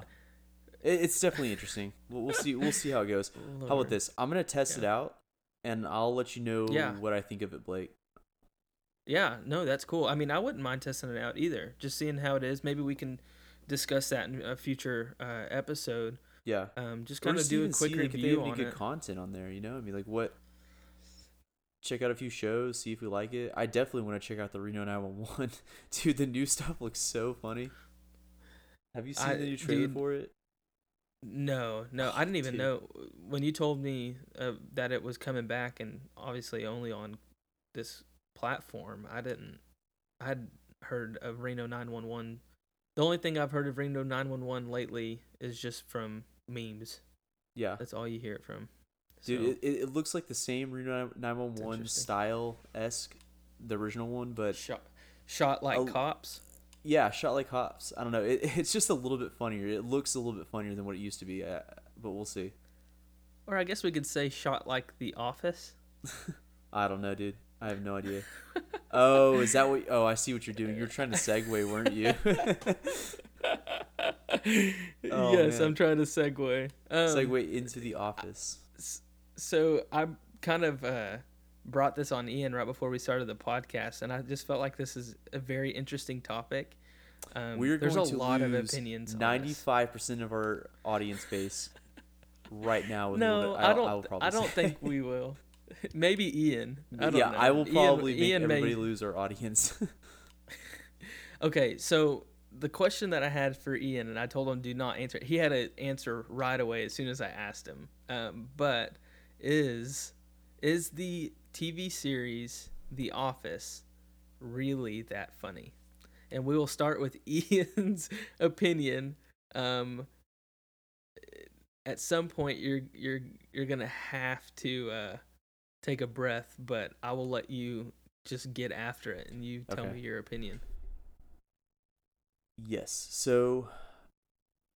it's definitely interesting. We'll, we'll see. We'll see how it goes. How about this? I'm gonna test it out, and I'll let you know Yeah. what I think of it, Blake. Yeah, no, that's cool. I mean, I wouldn't mind testing it out either. Just seeing how it is. Maybe we can discuss that in a future uh, episode. Yeah. Um, just kind of do a quick see, review have any on good it. content on there. You know, I mean, like what? Check out a few shows, see if we like it. I definitely want to check out the Reno 911. Dude, the new stuff looks so funny. Have you seen I- the new trailer dude, for it? No, no, I didn't even Dude. know when you told me uh, that it was coming back, and obviously only on this platform. I didn't. I had heard of Reno 911. The only thing I've heard of Reno 911 lately is just from memes. Yeah. That's all you hear it from. Dude, So, it, it it looks like the same Reno 911 style esque, the original one, but shot, shot like Oh, cops. Yeah, shot like cops. I don't know. It, it's just a little bit funnier. It looks a little bit funnier than what it used to be, uh, but we'll see. Or I guess we could say shot like The Office. I don't know, dude. I have no idea. oh, is that what? Oh, I see what you're doing. You're trying to segue, weren't you? Oh, yes, man. I'm trying to segue. Um, Segue into the office. so I'm kind of uh, brought this on Ian right before we started the podcast, and I just felt like this is a very interesting topic. Um, We're there's going a to lot of lose opinions. Ninety-five percent of our audience base right now. No, what I don't. probably I don't think we will. Maybe Ian. I don't yeah, know. I will Ian- probably make Ian may- everybody lose our audience. Okay, so the question that I had for Ian, and I told him do not answer. it. He had an answer right away as soon as I asked him. Um, but is is the TV series The Office really that funny? And we will start with Ian's opinion. Um, at some point, you're you're you're gonna have to uh, take a breath, but I will let you just get after it, and you tell Okay. me your opinion. Yes. So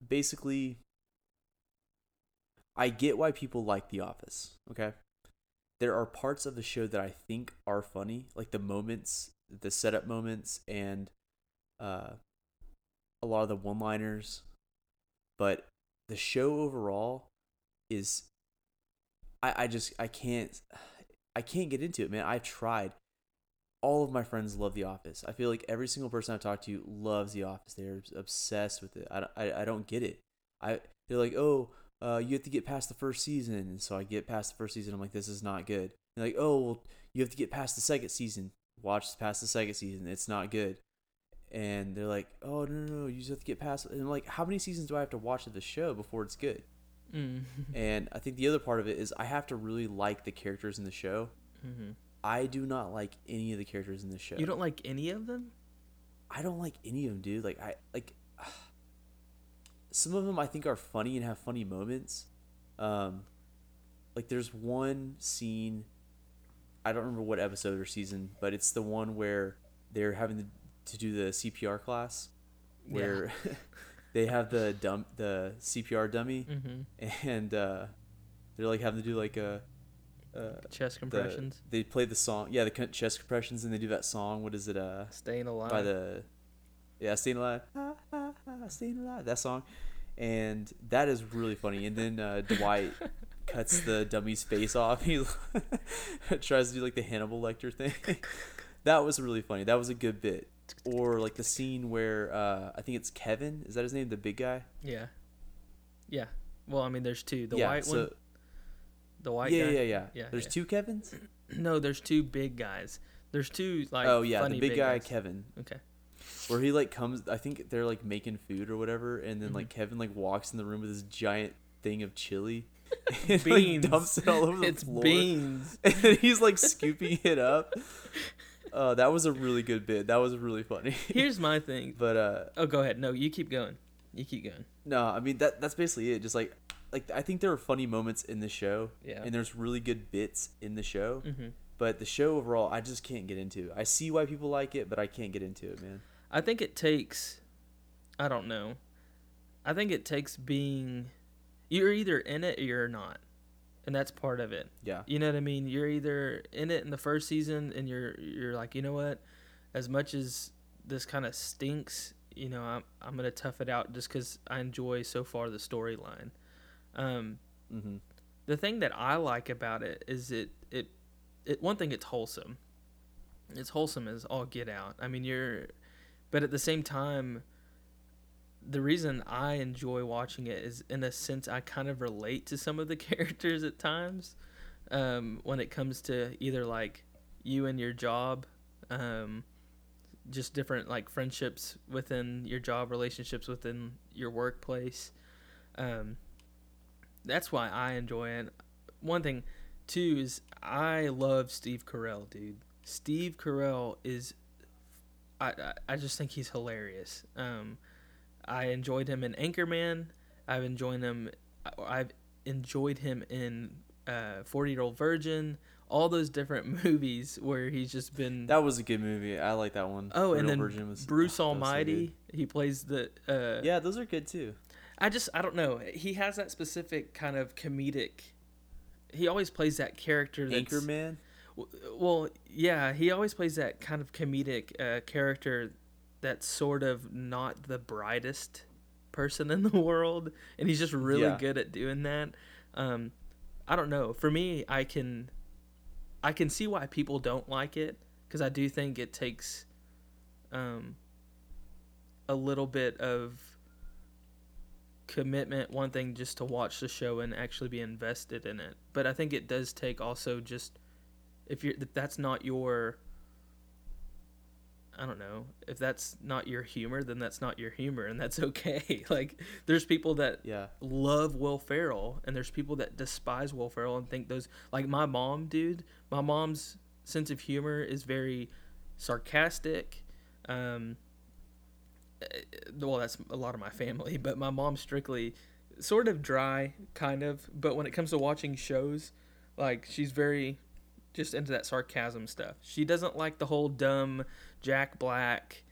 basically, I get why people like The Office. Okay. There are parts of the show that I think are funny, like the moments, the setup moments, and uh, a lot of the one liners. But the show overall is. I, I just I can't I can't get into it, man. I've tried all of my friends love The Office. I feel like every single person I've talked to loves The Office. They're obsessed with it. I, I, I don't get it. I they're like, oh, uh, you have to get past the first season, and so I get past the first season. I'm like, this is not good. They're like, oh, well, you have to get past the second season. Watch past the second season. It's not good. And they're like, oh no no no, you just have to get past. And I'm like, how many seasons do I have to watch of the show before it's good? Mm. And I think the other part of it is I have to really like the characters in the show. hmm I do not like any of the characters in the show. You don't like any of them? I don't like any of them, dude. Like I like some of them I think are funny and have funny moments. Um like there's one scene I don't remember what episode or season, but it's the one where they're having to, do the CPR class where they have the dump the CPR dummy Mm-hmm. and uh they're like having to do like a uh Chest the- compressions. they play the song yeah the chest compressions and they do that song what is it uh Staying alive. by the yeah staying alive Ah, ah, ah, staying alive that song and that is really funny and then uh, dwight cuts the dummy's face off he tries to do like the hannibal lecter thing that was really funny that was a good bit or like the scene where uh, i think it's kevin is that his name the big guy yeah. Yeah. Well, I mean, there's two. The yeah white so, one. The white yeah, guy. yeah yeah Yeah, there's yeah. two kevins No, there's two big guys. There's two like. oh yeah the funny big, guy guys. kevin Okay. Where he like comes i think they're like making food or whatever and then Mhm. like kevin like walks in the room with this giant thing of chili and Beans. like dumps it all over the it's floor beans. and he's like scooping it up uh that was a really good bit that was really funny Here's my thing. but uh Oh, go ahead. No, you keep going. You keep going. no i mean that that's basically it just like like i think there are funny moments in the show Yeah. and there's really good bits in the show hmm but the show overall i just can't get into i see why people like it but i can't get into it man I think it takes. I don't know. I think it takes being. You're either in it or you're not, and that's part of it. yeah You know what I mean? You're either in it in the first season and you're you're like, you know what? As much as this kind of stinks, you know, I'm I'm gonna tough it out just because I enjoy so far the storyline. Um, mm-hmm. the thing that I like about it is it it it one thing it's wholesome. It's wholesome as all get out. I mean, you're, but at the same time, the reason I enjoy watching it is in a sense I kind of relate to some of the characters at times. Um, when it comes to either like you and your job, um, just different like friendships within your job, relationships within your workplace. Um, that's why I enjoy it. One thing, too, is I love Steve Carell, dude. Steve Carell is, I I, just think he's hilarious. Um, I enjoyed him in Anchorman. I've enjoyed him. I've enjoyed him in uh, Forty Year Old Virgin. All those different movies where he's just been. That was a good movie. I like that one. oh, and then Virgin was, Bruce oh, was so Almighty. he plays the. Uh, yeah, those are good too. I just I don't know. He has that specific kind of comedic. He always plays that character. That's, Anchorman. Well, yeah, he always plays that kind of comedic uh, character that's sort of not the brightest person in the world, and he's just really Yeah. good at doing that. Um, I don't know. For me, I can, I can see why people don't like it because I do think it takes, um, a little bit of commitment. One thing just to watch the show and actually be invested in it, but I think it does take also just if you're if that's not your I don't know. If that's not your humor, then that's not your humor, and that's okay. like, there's people that Yeah. love Will Ferrell, and there's people that despise Will Ferrell and think those. Like my mom, dude. My mom's sense of humor is very sarcastic. Um, eh, well, that's a lot of my family, but my mom's strictly sort of dry, kind of. But when it comes to watching shows, like she's very just into that sarcasm stuff. She doesn't like the whole dumb Jack Black,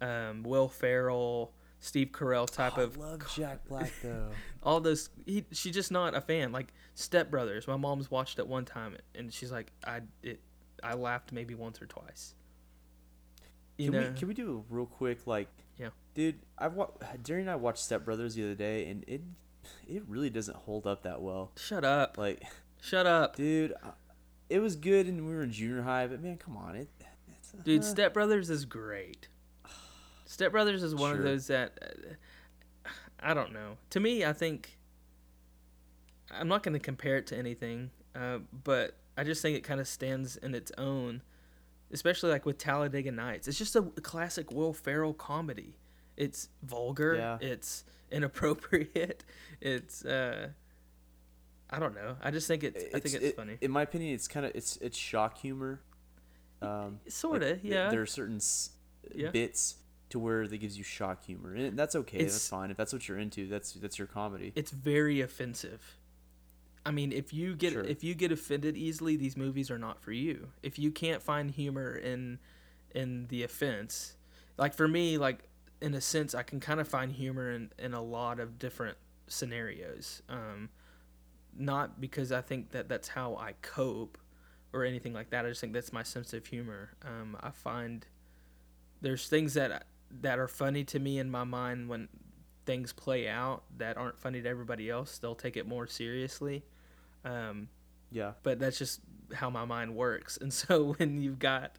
um, Will Ferrell, Steve Carell type Oh, of I love Jack Black though. all those. He, she's just not a fan. Like Step Brothers. My mom's watched it one time, and she's like, I it, I laughed maybe once or twice. You can know, we can we do a real quick like Yeah. dude i've wa- Jerry and i watched step brothers the other day and it it really doesn't hold up that well shut up, like shut up, dude I- it was good and we were in junior high but man come on it it's, dude. uh, Step Brothers is great. Step Brothers is one of those that uh, I don't know. To me, I think I'm not going to compare it to anything, uh, but I just think it kind of stands in its own, especially like with Talladega Nights. It's just a classic Will Ferrell comedy. It's vulgar. Yeah. It's inappropriate. It's uh, I don't know. I just think it's. I think it's it- funny. in my opinion it's kind of it's it's shock humor um Sorta, like, yeah. there are certain s- Yeah. bits to where that gives you shock humor and that's okay that's fine if that's what you're into that's that's your comedy it's very offensive. I mean, if you get Sure. if you get offended easily, these movies are not for you. If you can't find humor in in the offense, like for me, like in a sense, I can kind of find humor in in a lot of different scenarios. Um, not because I think that that's how I cope or anything like that. I just think that's my sense of humor. Um, I find there's things that that are funny to me in my mind when things play out that aren't funny to everybody else. They'll take it more seriously. Um, yeah but that's just how my mind works. And so when you've got,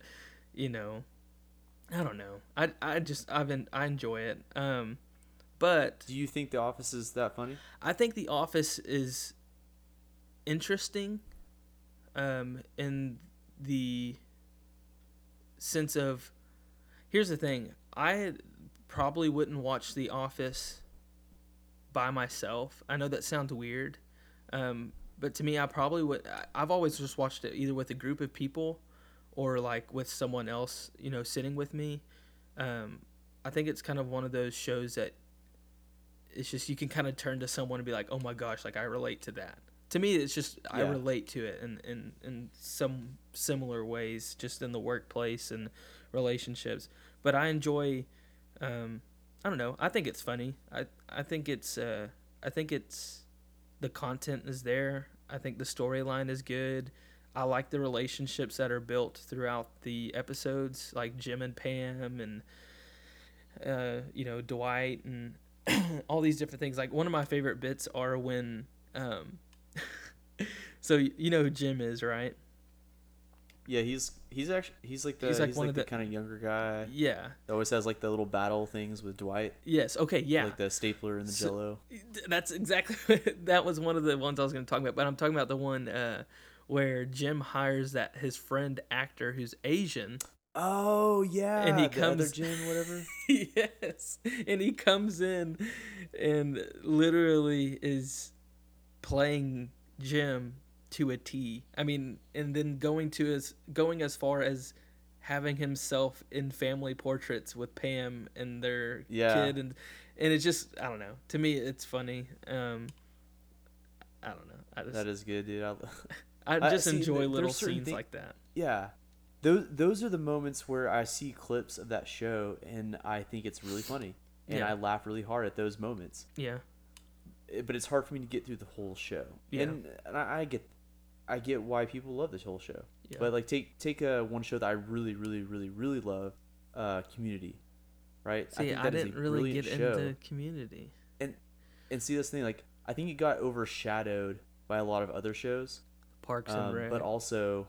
you know, I don't know. I I just I've been I enjoy it. Um, but do you think the office is that funny I think The Office is interesting um, in the sense of here's the thing I probably wouldn't watch The Office by myself. I know that sounds weird, um, but to me, I probably would. I've always just watched it either with a group of people or like with someone else, you know, sitting with me. Um, I think it's kind of one of those shows that it's just you can kind of turn to someone and be like, "Oh my gosh, like I relate to that." To me, it's just I relate to it in in in some similar ways, just in the workplace and relationships. But I enjoy. Um, I don't know. I think it's funny. I I think it's uh I think it's the content is there. I think the storyline is good. I like the relationships that are built throughout the episodes, like Jim and Pam and uh, you know Dwight and all these different things. Like one of my favorite bits are when um, so you know who Jim is, right? yeah he's he's actually he's like the He's he's like like, one the, of the- kind of younger guy Yeah. that always has like the little battle things with dwight Yes. Okay. Yeah. like the stapler and the So- jello That's exactly that was one of the ones I was going to talk about, but I'm talking about the one uh, where Jim hires that his friend actor who's Asian. oh yeah And he the comes- jim whatever yes, and he comes in and literally is playing Jim to a T. I mean, and then going to as going as far as having himself in family portraits with Pam and their Yeah. kid and and it's just I don't know. To me it's funny. Um I don't know. I just that is good dude I, I I- just see, enjoy little scenes thi- like that. Yeah. Those those are the moments where I see clips of that show and I think it's really funny. And Yeah. I laugh really hard at those moments. Yeah. But it's hard for me to get through the whole show. Yeah. And, and I, I get I get why people love this whole show. Yeah. But like take take a one show that I really really really really love, uh Community. Right? See, I, a didn't really get show. into community. and and see this thing like I think it got overshadowed by a lot of other shows, Parks and um, Rec. but also,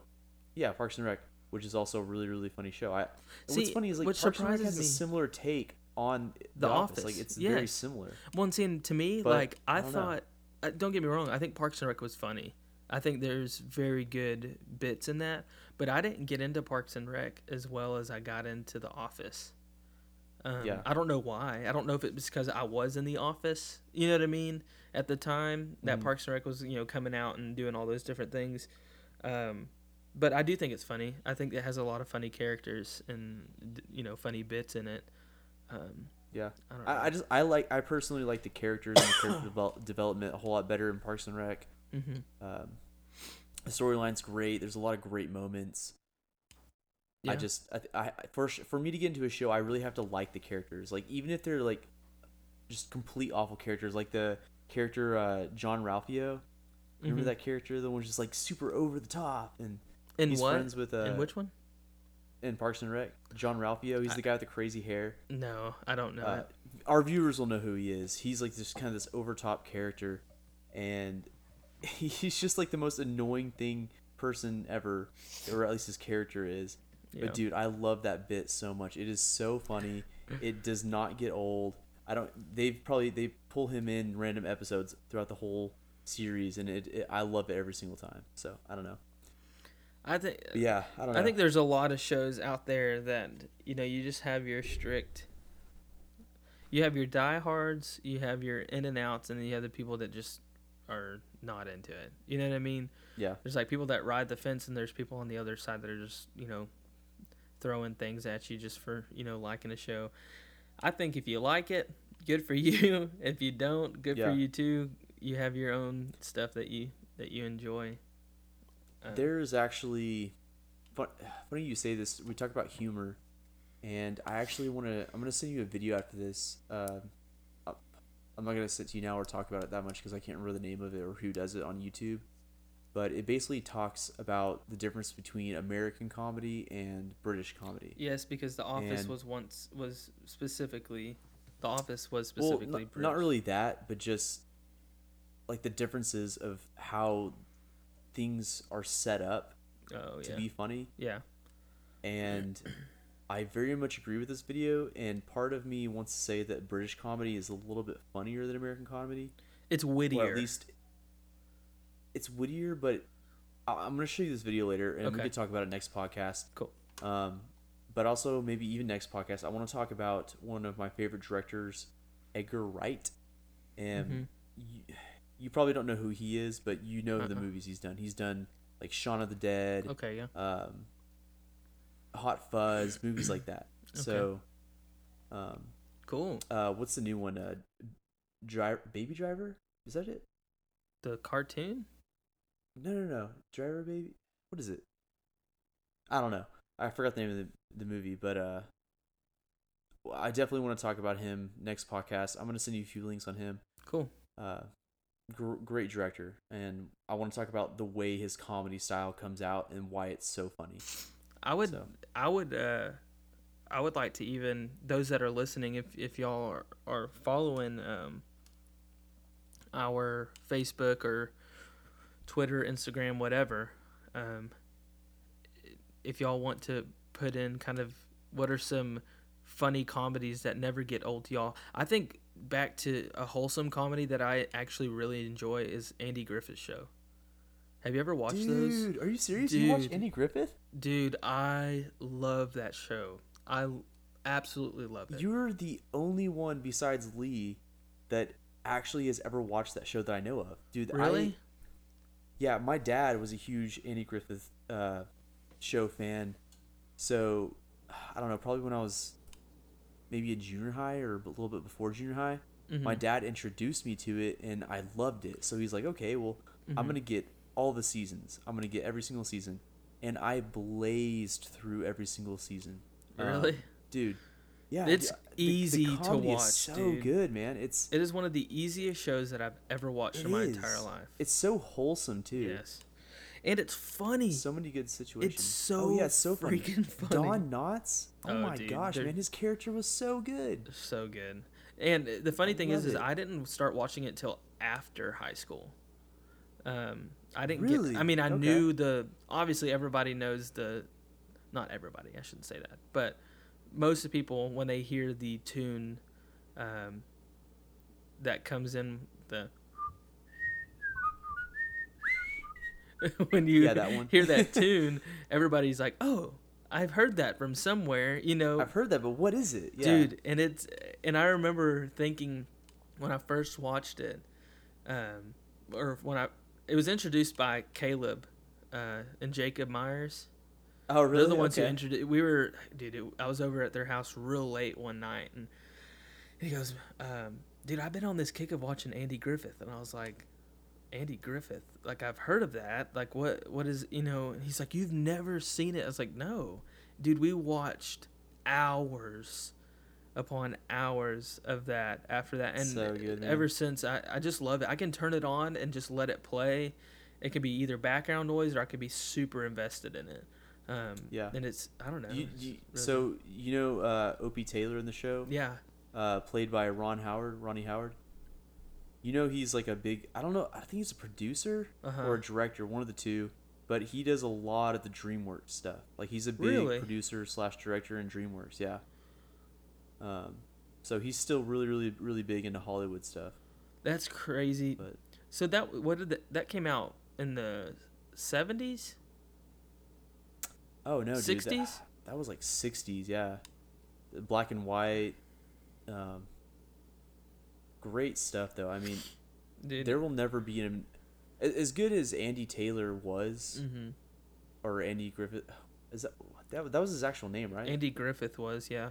yeah, Parks and Rec, which is also a really really funny show. I and what's funny is like what Parks and Rec has a similar take on The Office. Like it's very similar. One scene to me, But, like I I, don't know. thought. Uh, don't get me wrong. I think Parks and Rec was funny. I think there's very good bits in that, but I didn't get into Parks and Rec as well as I got into The Office. Um, Yeah. I don't know why. I don't know if it was because I was in The Office. You know what I mean? At the time that Mhm. Parks and Rec was, you know, coming out and doing all those different things. Um, but I do think it's funny. I think it has a lot of funny characters and d- you know funny bits in it. Um, Yeah. I don't know. I, I just I like I personally like the characters and the character devel- development a whole lot better in Parks and Rec. hmm Um, the storyline's great. There's a lot of great moments. I just I, I for for me to get into a show, I really have to like the characters. Like even if they're like just complete awful characters, like the character uh, Jean-Ralphio. Remember Mhm. that character? The one just like super over the top, and and he's what? friends with uh, in which one? In Parks and Rec. John Ralphio. He's I- the guy with the crazy hair. No, I don't know. Uh, our viewers will know who he is. He's like just kind of this overtop character, and he's just like the most annoying thing person ever, or at least his character is. Yeah. But dude, I love that bit so much. It is so funny. it does not get old. I don't. They've probably they pull him in random episodes throughout the whole series, and it, it I love it every single time. So I don't know. I think yeah, I don't know. I think there's a lot of shows out there that you know you just have your strict. You have your diehards, you have your in and outs, and then you have the people that just are not into it. You know what I mean? yeah, There's like people that ride the fence, and there's people on the other side that are just you know throwing things at you just for you know liking a show. I think if you like it, good for you. if you don't, good Yeah. for you too. You have your own stuff that you that you enjoy. Uh, There's actually, fun, funny you say this. We talk about humor, and I actually want to. I'm gonna send you a video after this. Um, I- I'm not gonna sit to you now or talk about it that much because I can't remember the name of it or who does it on YouTube. But it basically talks about the difference between American comedy and British comedy. Yes, because The Office And- was once was specifically The Office was Well, specifically not, not really that, but just like the differences of how things are set up Oh to yeah, be funny. yeah. and I very much agree with this video. And part of me wants to say that British comedy is a little bit funnier than American comedy, It's wittier. or at least it's wittier. But I- I'm gonna show you this video later, and we can talk about it next podcast. Cool. Um, but also maybe even next podcast, I want to talk about one of my favorite directors, Edgar Wright, and Mhm. you, you probably don't know who he is, but you know the Uh-uh. movies he's done. He's done like Shaun of the Dead Okay, yeah. um, Hot Fuzz, movies like that. So, um, Cool. uh, what's the new one? Uh, Driver, Baby Driver? Is that it? The cartoon. No, no, no. Driver Baby. What is it? I don't know. I forgot the name of the, the movie, but uh, well, I definitely want to talk about him next podcast. I'm gonna send you a few links on him. Cool. Uh, gr- great director, and I want to talk about the way his comedy style comes out and why it's so funny. I would. So. I would. Uh, I would like to even those that are listening, if if y'all are, are following um, our Facebook or Twitter, Instagram, whatever, um, if y'all want to put in kind of what are some funny comedies that never get old to y'all, I think back to a wholesome comedy that I actually really enjoy is Andy Griffith's show. Have you ever watched those? Dude, are you serious? You watch Andy Griffith? Dude, I love that show. I absolutely love it. You're the only one besides Lee that actually has ever watched that show that I know of, dude. I, really? yeah, my dad was a huge Andy Griffith uh, show fan, so I don't know. Probably when I was maybe a junior high or a little bit before junior high, my Mhm. dad introduced me to it, and I loved it. So he's like, "Okay, well, I'm Mhm. gonna get all the seasons. I'm gonna get every single season," and I blazed through every single season. Um, Really? dude. Yeah, It's the- the easy to watch, so dude. good, man. It's It is one of the easiest shows that I've ever watched in my is. entire life. It's so wholesome too. Yes. And it's funny. So many good situations. It's so oh yeah, so funny. freaking funny. Don Knotts. Oh, Oh, my dude, gosh, they're- man, his character was so good. so good. And the funny thing is, love is. I didn't start watching it till after high school. Um, I didn't Really? get. I mean, I Okay. knew the. Obviously, everybody knows the. Not everybody. I shouldn't say that, but most of the people when they hear the tune, um, that comes in the. when you Yeah, that hear that tune, everybody's like, "Oh, I've heard that from somewhere." You know, I've heard that, but what is it? Yeah. dude and it's and i remember thinking when i first watched it um or when i it was introduced by caleb uh and jacob myers Oh, really? they're the ones who introduced we were dude it, i was over at their house real late one night and he goes um dude i've been on this kick of watching andy griffith and i was like andy griffith. Like i've heard of that. Like what what is you know and he's like you've never seen it. I was like no dude we watched hours upon hours of that after that. And So good, ever since I, I just love it. I can turn it on and just let it play. It could be either background noise or i could be super invested in it. Um Yeah. and it's i don't know. You, you, really- so you know uh, Opie Taylor in the show, yeah. Uh, played by Ron Howard, Ronnie Howard. You know he's like a big. I don't know. I think he's a producer Uh-huh. or a director, one of the two. But he does a lot of the DreamWorks stuff. Like he's a big Really? producer slash director in DreamWorks. Yeah. Um, so he's still really, really, really big into Hollywood stuff. that's crazy But so that what did that, that came out in the 70s oh no, dude, that- 60s? That, was like '60s. Yeah, black and white. Um, great stuff though. I mean, dude there will never be an as good as Andy Taylor was hmm or Andy Griffith. Is that that, that was his actual name, right? andy griffith was yeah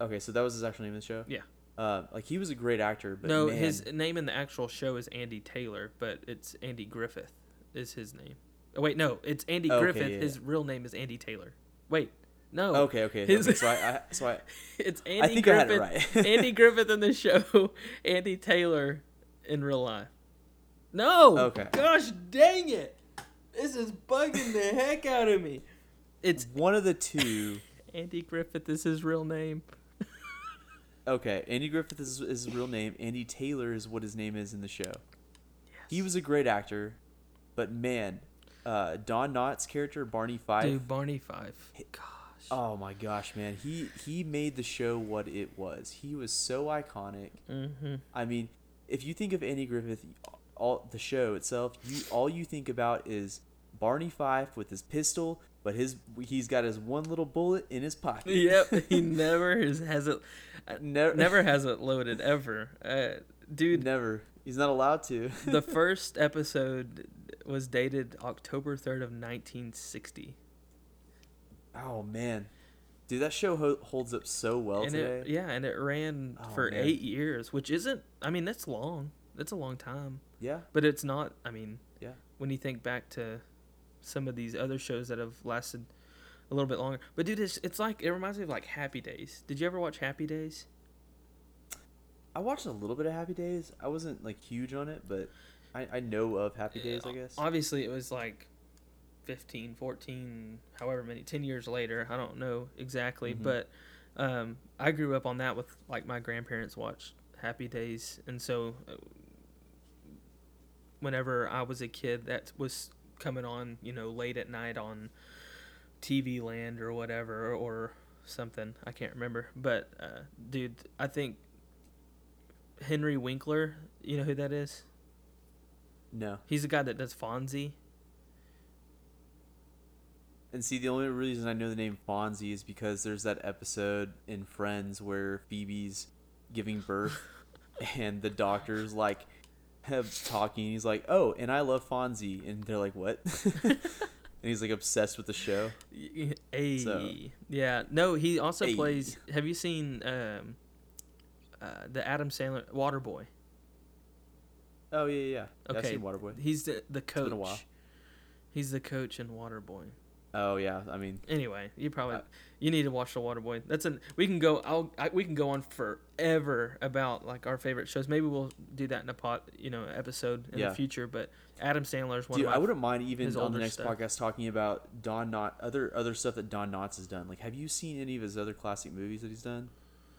okay, so that was his actual name in the show. Yeah. Uh, like he was a great actor, but no man, his name in the actual show is andy taylor but it's andy griffith is his name oh wait no it's andy Okay, griffith yeah, his real name is andy taylor wait no Okay, okay. His- okay, so I, I so I it's andy I think griffith I had it right. andy griffith in the show andy taylor in real life no Okay. gosh dang it this is bugging the heck out of me it's one of the two. Andy Griffith is his real name. Okay, Andy Griffith is, is his real name. Andy Taylor is what his name is in the show. Yes. He was a great actor, but man, uh, Don Knotts' character Barney Fife. Dude, Barney Fife. Oh my gosh, man, he he made the show what it was. He was so iconic. Mm-hmm. I mean, if you think of Andy Griffith, all the show itself, you all you think about is Barney Fife with his pistol, but his he's got his one little bullet in his pocket. Yep. He never has, has it. never, Never has it loaded ever. Uh, dude, never. He's not allowed to. the first episode was dated October third of nineteen sixty. Oh man, dude, that show ho- holds up so well and today. it, yeah, and it ran Oh, for man. eight years, which isn't. I mean, that's long. That's a long time, yeah, but it's not. I mean, yeah. when you think back to some of these other shows that have lasted a little bit longer. But dude, it's it's like it reminds me of like Happy Days. Did you ever watch Happy Days? I watched a little bit of Happy Days. I wasn't like huge on it, but I, I know of Happy Days. I guess. Obviously, it was like 15, 14, however many, 10 years later. I don't know exactly, Mhm. but um, I grew up on that with like my grandparents watched Happy Days, and so uh, whenever I was a kid, that was coming on, you know, late at night on TV Land or whatever or something. I can't remember, but uh, dude, I think Henry Winkler. You know who that is? No. He's the guy that does Fonzie. And see, the only reason I know the name Fonzie is because there's that episode in Friends where Phoebe's giving birth, and the doctor's like have talking. He's like, "Oh, and I love Fonzie," and they're like, "What?" and he's like obsessed with the show. Hey, So- yeah. No, he also Hey. plays. Have you seen um, uh, the Adam Sandler Waterboy? Oh yeah, yeah. yeah. I've Okay. seen Waterboy. He's the the coach. been a while. He's the coach in Waterboy. Oh yeah. I mean, Anyway, you probably Uh, you need to watch the Waterboy. That's an we can go. I'll I, we can go on forever about like our favorite shows. Maybe we'll do that in a pot you know episode in Yeah. the future. But Adam Sandler's one dude, I wouldn't mind even on the next stuff. podcast talking about Don Knotts, other other stuff that Don Knotts has done. Like, have you seen any of his other classic movies that he's done?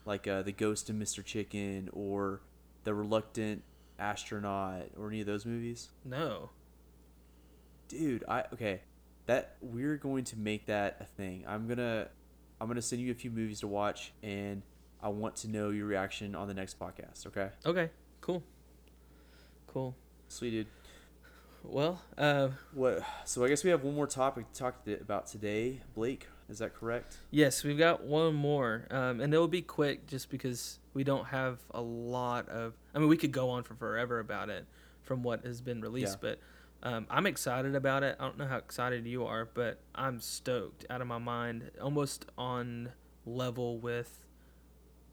like uh, the Ghost of Mr. Chicken or the Reluctant Astronaut or any of those movies? No. Dude, I okay. That we're going to make that a thing. I'm gonna I'm gonna send you a few movies to watch, and I want to know your reaction on the next podcast. Okay. Okay. Cool. Cool. Sweet dude. Well, uh, What? So I guess we have one more topic to talk about today. Blake, is that correct? yes, we've got one more, um, and it'll be quick, just because we don't have a lot of. I mean, we could go on for forever about it, from what has been released, but um, I'm excited about it. I don't know how excited you are, but I'm stoked out of my mind, almost on level with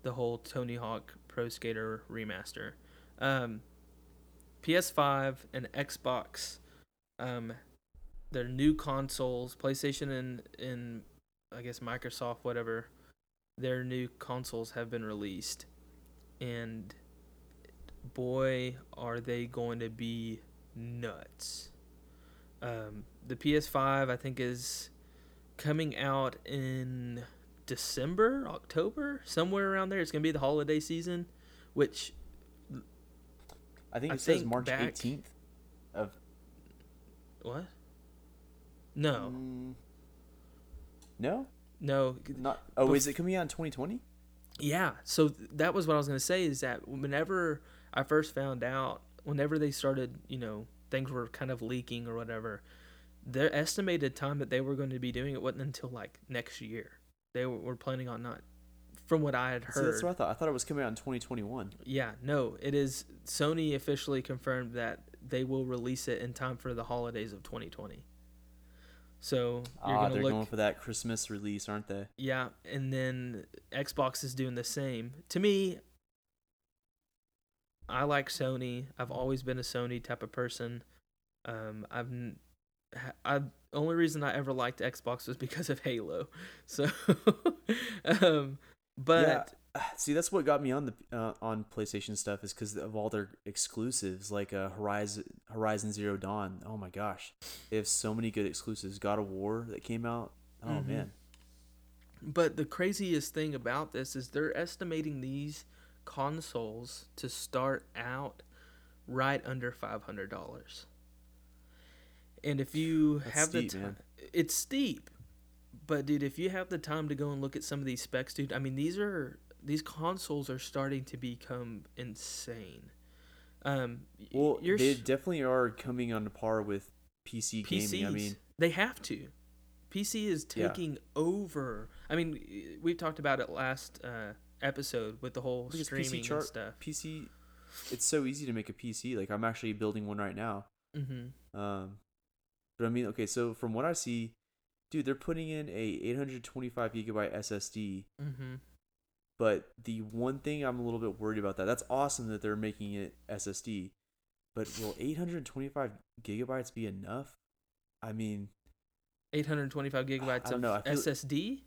the whole Tony Hawk Pro Skater remaster. Um, PS5 and Xbox, um, their new consoles, PlayStation and and I guess Microsoft, whatever, their new consoles have been released, and boy, are they going to be nuts. Um, the PS5, I think, is coming out in December, October, somewhere around there. It's gonna be the holiday season, which I think I it says think March back- 18th of what? No, Mm, no, no, not. Oh, Bef- is it coming out in 2020? Yeah, so th- that was what I was going to say is that whenever I first found out, whenever they started, you know, things were kind of leaking or whatever, their estimated time that they were going to be doing it wasn't until like next year. They were, planning on not, from what I had See, heard. that's what I thought. I thought it was coming out in 2021. Yeah, no, it is. Sony officially confirmed that they will release it in time for the holidays of 2020. So you're Ah, gonna they're look. going for that Christmas release, aren't they? Yeah, and then Xbox is doing the same. To me, I like Sony. I've always been a Sony type of person. Um, I've I only reason I ever liked Xbox was because of Halo. So, um, but See, that's what got me on the uh, on PlayStation stuff is because of all their exclusives, like uh, Horizon Horizon Zero Dawn. Oh my gosh, they have so many good exclusives. God of War that came out. Oh Mhm. man, But the craziest thing about this is they're estimating these consoles to start out right under five hundred dollars. And if you That's have steep, the man. time, it's steep. But dude, if you have the time to go and look at some of these specs, dude, I mean these are these consoles are starting to become insane. Um, well, you're they definitely are coming on par with PC PCs. gaming. I mean, they have to. PC is Yeah. taking over. I mean, we talked about it last uh, episode with the whole at streaming PC and chart. stuff. PC, it's so easy to make a PC. Like I'm actually building one right now. Mm-hmm. Um, but I mean, okay, so from what I see, dude, they're putting in a 825 gigabyte SSD. Mm-hmm. But the one thing I'm a little bit worried about that that's awesome that they're making it SSD, but will 825 gigabytes be enough? I mean, 825 gigabytes don't of know, I SSD.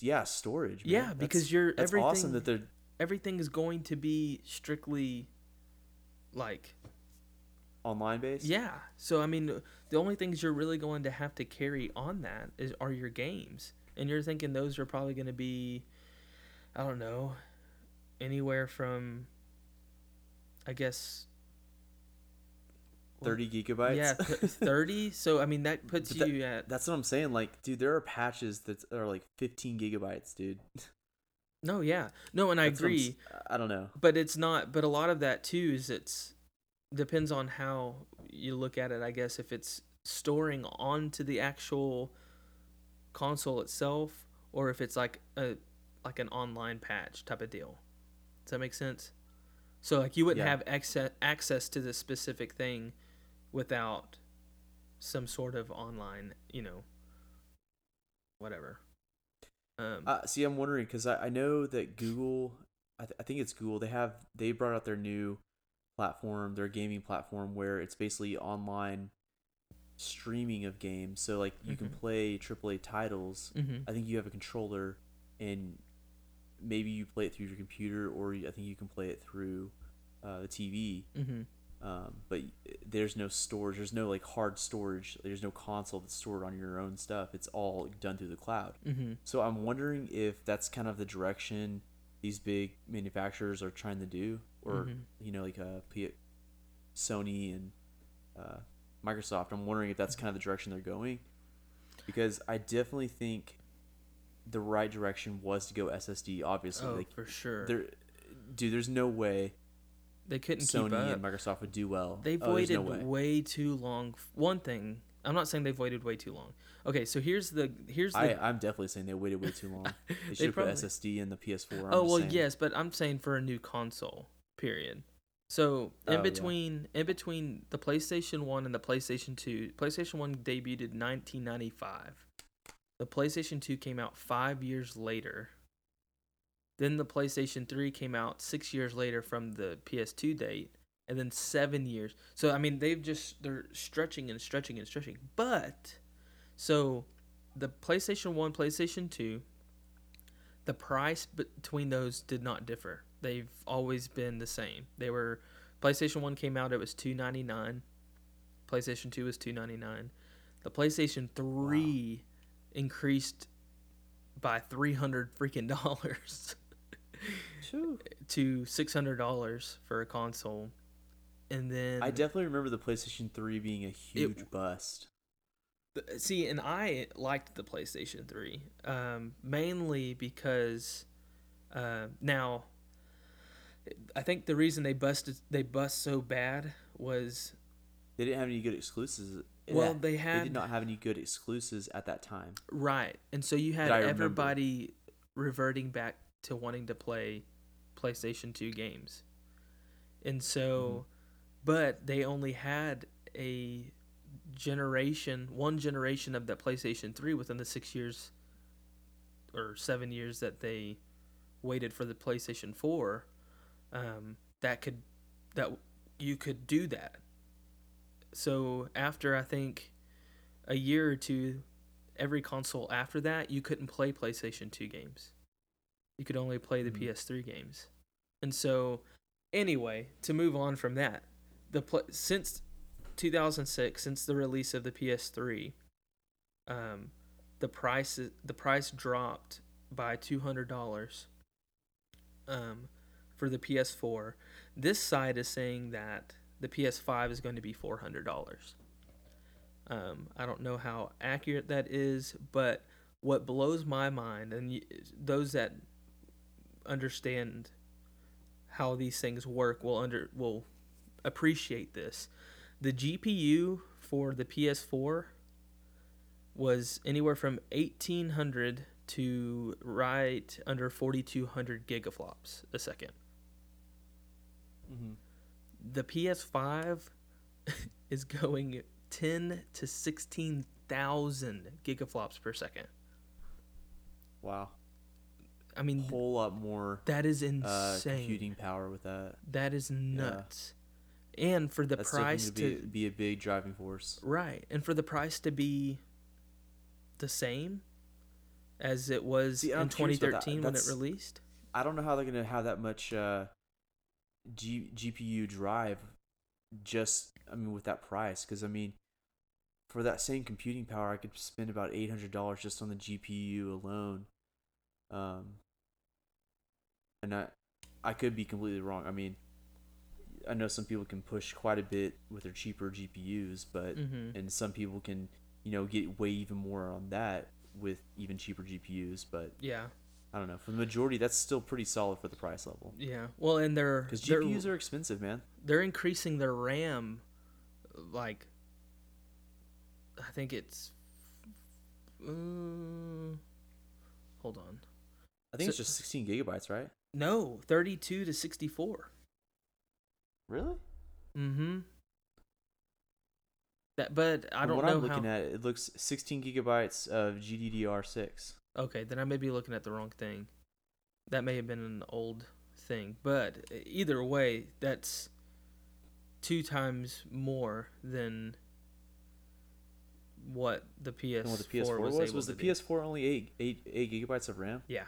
Yeah, storage. Man. Yeah, That's- because you're that's everything. awesome that they're everything is going to be strictly like online based. yeah. So I mean, the only things you're really going to have to carry on that is are your games, and you're thinking those are probably going to be, I don't know, anywhere from, I guess. Well, 30 gigabytes. Yeah, thirty. So I mean, that puts that- you at That's what I'm saying. Like, dude, there are patches that are like 15 gigabytes, dude. no, yeah, no, and I That's I'm agree. I don't know. but it's not but a lot of that too is it's depends on how you look at it i guess if it's storing onto the actual console itself or if it's like a like an online patch type of deal does that make sense so like you wouldn't Yeah. have access access to the specific thing without some sort of online you know whatever um Uh, see, I'm wondering because I, I know that Google, I, th- I think it's Google. They have they brought out their new platform, their gaming platform, where it's basically online streaming of games. So like you can Mhm. play AAA titles. mhm. I think you have a controller, and maybe you play it through your computer, or I think you can play it through uh, the TV. Mhm. Um, but there's no storage. There's no like hard storage. There's no console that's stored on your own stuff. It's all done through the cloud. Mm-hmm. So I'm wondering if that's kind of the direction these big manufacturers are trying to do, or Mhm. you know, like uh, P- Sony and uh, Microsoft. I'm wondering if that's kind of the direction they're going, because I definitely think the right direction was to go SSD. Obviously, Oh, like for sure. there, dude, there's no way They couldn't keep it. Sony and Microsoft would do well. They've Oh, waited no way. way too long. One thing, I'm not saying they've waited way too long. Okay, so here's the here's the I, I'm definitely saying they waited way too long. They They should probably- put SSD in the PS4. I'm oh well, saying. yes, but I'm saying for a new console. Period. So Oh, in yeah. between in between the PlayStation One and the PlayStation Two, PlayStation One debuted in 1995. The PlayStation Two came out five years later. Then the PlayStation Three came out six years later from the PS2 date, and then seven years. So I mean, they've just they're stretching and stretching and stretching. But so the PlayStation One, PlayStation Two, the price between those did not differ. They've always been the same. They were PlayStation 1 came out it was 299. PlayStation 2 was 299. The PlayStation 3 increased by 300 freaking dollars Phew. to $600 for a console. And then I definitely remember the PlayStation 3 being a huge bust. See, and I liked the PlayStation 3, um, mainly because uh, now I think the reason they busted they bust so bad was They didn't have any good exclusives. well Yeah, they they did not have any good exclusives at that time. right, and so you had That remember. everybody reverting back to wanting to play PlayStation 2 games, and so, but they only had a generation, one generation of that PlayStation 3 within the six years or seven years that they waited for the PlayStation 4. Um, that could, that you could do that. So after I think a year or two, every console after that, you couldn't play PlayStation 2 games. You could only play the Mhm. PS3 games. And so, anyway, to move on from that, the pl- since 2006, since the release of the PS3, um, the price the price dropped by two hundred dollars. Um, for the PS4, this side is saying that the PS5 is going to be four hundred dollars. Um, I don't know how accurate that is, but what blows my mind, and y- those that understand how these things work will under will appreciate this. The GPU for the PS4 was anywhere from 1800 to right under 4200 gigaflops a second. Mm-hmm. The PS5 is going 10 to 16,000 gigaflops per second. Wow, I mean, a whole lot more that is uh, insane. computing power with that. That is nuts. And for the That's price to to be, be a big driving force. right, and for the price to be the same as it was See, in I'm curious about that. 2013 when it released. I don't know how they're gonna have that much uh, G- GPU drive. Just I mean, with that price, because I mean, for that same computing power, I could spend about eight hundred dollars just on the GPU alone. Um, and I, I could be completely wrong. I mean, I know some people can push quite a bit with their cheaper GPUs, but Mhm. and some people can, you know, get way even more on that with even cheaper GPUs. But Yeah, I don't know. For the majority, that's still pretty solid for the price level. yeah. Well, and they're Because GPUs are expensive, man. they're increasing their RAM, like I think it's. Uh, hold on. I think So- it's just 16 gigabytes, right? No, 32 to 64. Really? Mm-hmm. That, but I From don't what know I'm looking how. at, it looks 16 gigabytes of GDDR6. Okay, then I may be looking at the wrong thing. That may have been an old thing, but either way, that's two times more than what the PS4, what the PS4 was. was able was the to do. PS4 only eight, eight, eight gigabytes of RAM? Yeah,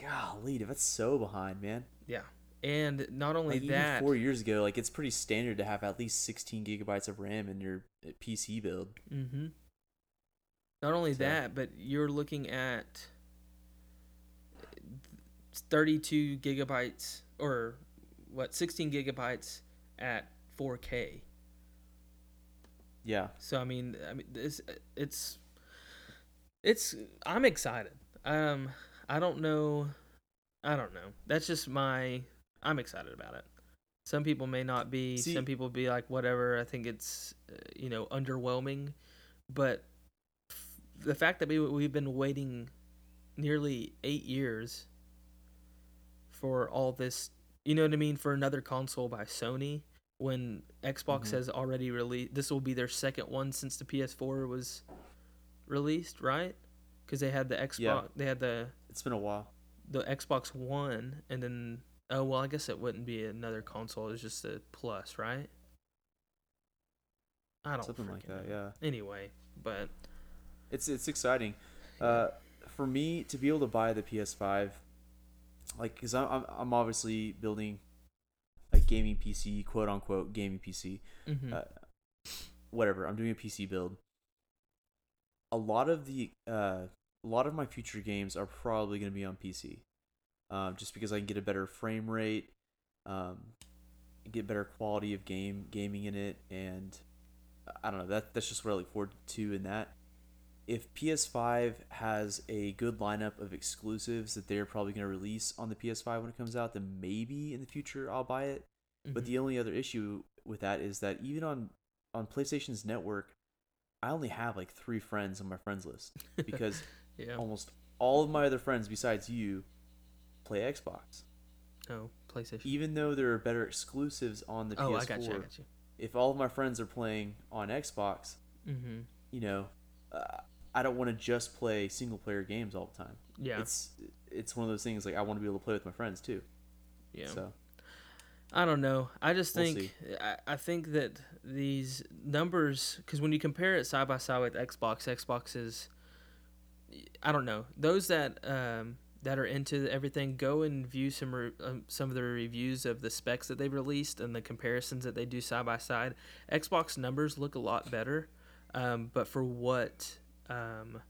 Golly, dude, that's so behind, man. yeah, And not only Like that, four years ago, like it's pretty standard to have at least 16 gigabytes of RAM in your uh, PC build. Mm-hmm. Not only So- that, but you're looking at 32 gigabytes or what 16 gigabytes at 4K. Yeah, So I mean, I mean, this it's it's I'm excited. Um, I don't know, I don't know. That's just my. I'm excited about it. Some people may not be. See- some people be like, whatever. I think it's uh, you know underwhelming, but f- the fact that we we've been waiting nearly eight years for all this, you know what I mean, for another console by Sony when Xbox Mhm. has already released. This will be their second one since the PS4 was released, right? Because they had the Xbox, Yeah. they had the it's been a while. the Xbox One, and then oh well, I guess it wouldn't be another console. It's just a plus, right? I don't Something like that, know. yeah. Anyway, but It's it's exciting. Uh, for me to be able to buy the PS5, like, cause I'm I'm, I'm obviously building a gaming PC, quote unquote gaming PC. mhm. Uh, whatever. I'm doing a PC build. A lot of the uh, a lot of my future games are probably going to be on PC, um, just because I can get a better frame rate, um, get better quality of game gaming in it, and I don't know. That that's just what I look forward to in that. If PS5 has a good lineup of exclusives that they're probably going to release on the PS5 when it comes out, then maybe in the future I'll buy it. But Mhm. the only other issue with that is that even on on PlayStation's network, I only have like three friends on my friends list because yeah, almost all of my other friends besides you play Xbox. oh PlayStation. Even though there are better exclusives on the oh, PS4, I got you. I got you. if all of my friends are playing on Xbox, Mm-hmm. you know, uh, I don't want to just play single player games all the time. Yeah, It's it's one of those things like I want to be able to play with my friends too. yeah. So I don't know. I just We'll think I, I think that these numbers because when you compare it side by side with Xbox, Xbox is I don't know those that um, that are into everything. Go and view some re- um, some of the reviews of the specs that they've released and the comparisons that they do side by side. Xbox numbers look a lot better, um, but for what um,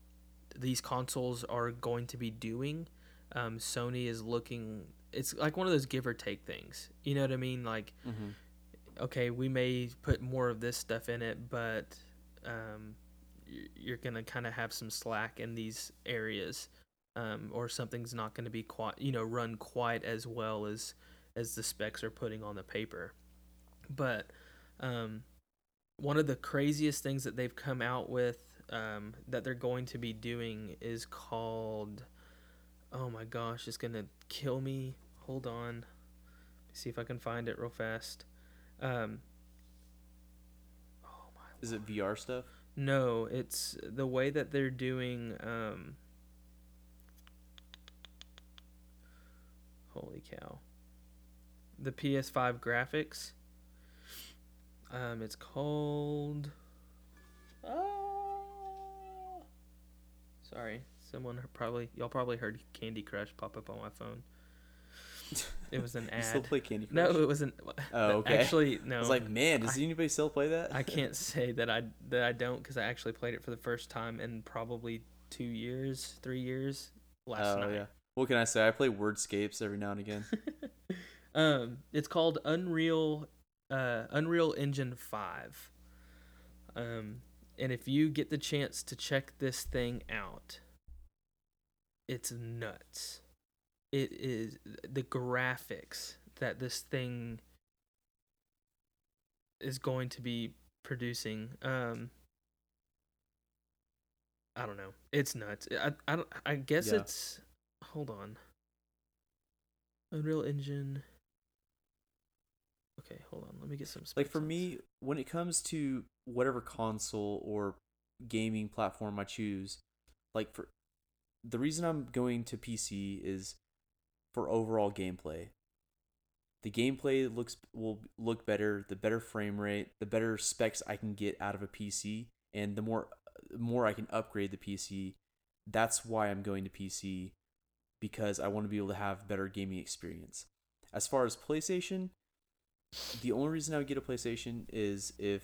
these consoles are going to be doing, um, Sony is looking. It's like one of those give or take things. You know what I mean? Like, okay, we may put more of this stuff in it, but um, you're gonna kind of have some slack in these areas, um, or something's not gonna be quite, you know, run quite as well as as the specs are putting on the paper. But um, one of the craziest things that they've come out with um, that they're going to be doing is called. Oh my gosh, it's gonna kill me. Hold on. See if I can find it real fast. Um, oh my. is it VR stuff? No, it's the way that they're doing. Um, holy cow! The PS5 graphics. Um, it's called. Ah! Sorry, someone probably y'all probably heard Candy Crush pop up on my phone. It was an You still play Candy Crush? No, it wasn't. Oh, okay. Actually, no. I was like, man, does I- anybody still play that? I can't say that I that I don't because I actually played it for the first time in probably two years, three years last oh night. yeah. What can I say? I play Wordscapes every now and again. um, it's called Unreal, uh, Unreal Engine Five. Um, and if you get the chance to check this thing out, it's nuts. It is the graphics that this thing is going to be producing. Um, I don't know. It's nuts. I I, don't, I guess Yeah. it's. Hold on. Unreal Engine. Okay, hold on. Let me get some. like for me, when it comes to whatever console or gaming platform I choose, like for the reason I'm going to PC is for overall gameplay. The gameplay looks will look better, the better frame rate, the better specs I can get out of a PC, and the more more I can upgrade the PC. That's why I'm going to PC because I want to be able to have better gaming experience. as far as PlayStation, the only reason I would get a PlayStation is if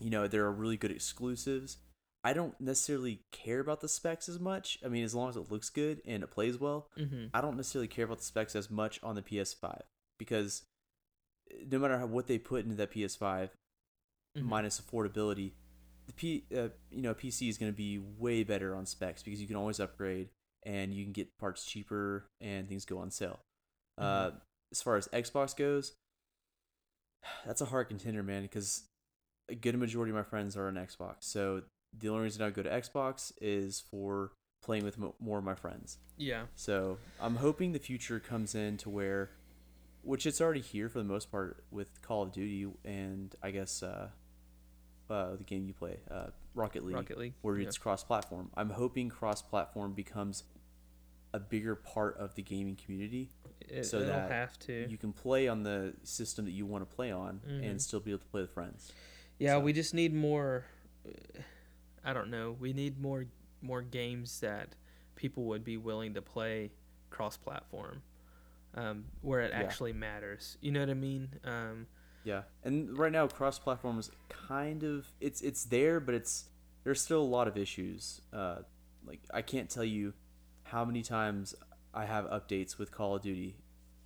you know there are really good exclusives. I don't necessarily care about the specs as much. I mean, as long as it looks good and it plays well, Mm-hmm. I don't necessarily care about the specs as much on the PS5 because no matter how, what they put into that PS5, Mm-hmm. minus affordability, the P uh, you know PC is going to be way better on specs because you can always upgrade and you can get parts cheaper and things go on sale. Uh, as far as Xbox goes, that's a hard contender, man, because a good majority of my friends are on Xbox. So the only reason I go to Xbox is for playing with mo- more of my friends. Yeah. So I'm hoping the future comes in to where, which it's already here for the most part with Call of Duty and I guess uh, uh, the game you play, uh, Rocket League, Rocket League, where yeah. it's cross-platform. I'm hoping cross-platform becomes a bigger part of the gaming community, It, so that have to. you can play on the system that you want to play on Mhm. and still be able to play with friends. Yeah, So- we just need more. I don't know. We need more more games that people would be willing to play cross-platform, um, where it Yeah. actually matters. You know what I mean? Um, Yeah, and right now cross-platform is kind of it's it's there, but it's there's still a lot of issues. Uh, like I can't tell you how many times I have updates with Call of Duty,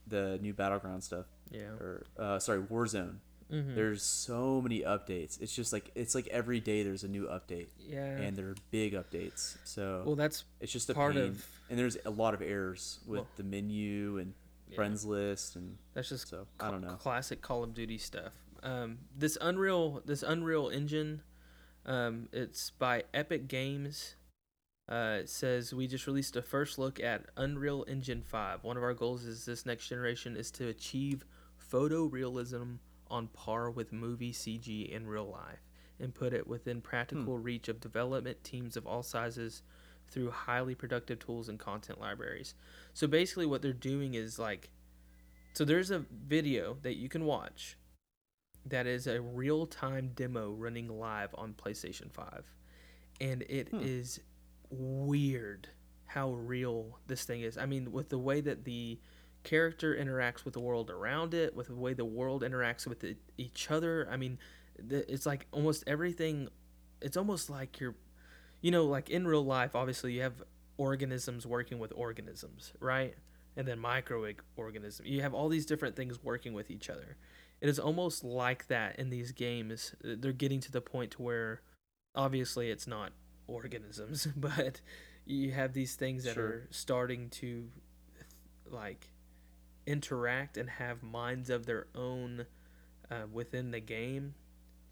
the new battleground stuff, yeah. or uh, sorry Warzone. Mhm. There's so many updates. It's just like it's like every day there's a new update, yeah. and they're big updates. So well, that's it's just a part pain. of- and there's a lot of errors with Well- the menu and yeah. friends list, and That's just so I don't know. classic Call of Duty stuff. Um, this Unreal, this Unreal Engine, um, it's by Epic Games. Uh, it says we just released a first look at Unreal Engine 5. One of our goals is this next generation is to achieve photorealism on par with movie CG in real life and put it within practical reach of development teams of all sizes through highly productive tools and content libraries. So basically what they're doing is like so there's a video that you can watch that is a real-time demo running live on PlayStation 5. And it is Hmm. weird how real this thing is. I mean, with the way that the character interacts with the world around it, with the way the world interacts with it, each other. I mean, it's like almost everything. It's almost like you're, you know, like in real life. Obviously, you have organisms working with organisms, right? And then microorganisms. You have all these different things working with each other. It is almost like that in these games. They're getting to the point to where, obviously, it's not organisms, but you have these things that Sure. are starting to, like, interact and have minds of their own uh, within the game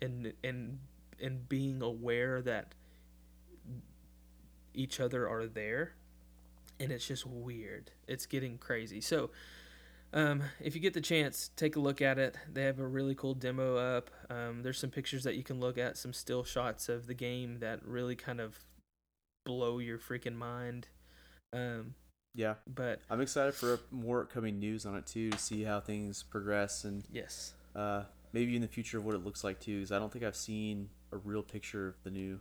and and and being aware that each other are there. And it's just weird. It's getting crazy. So um, if you get the chance take a look at it. They have a really cool demo up. Um, there's some pictures that you can look at some still shots of the game that really kind of blow your freaking mind. Um, Yeah, but I'm excited for more upcoming news on it too to see how things progress and yes uh, maybe in the future of what it looks like too. Because I don't think I've seen a real picture of the new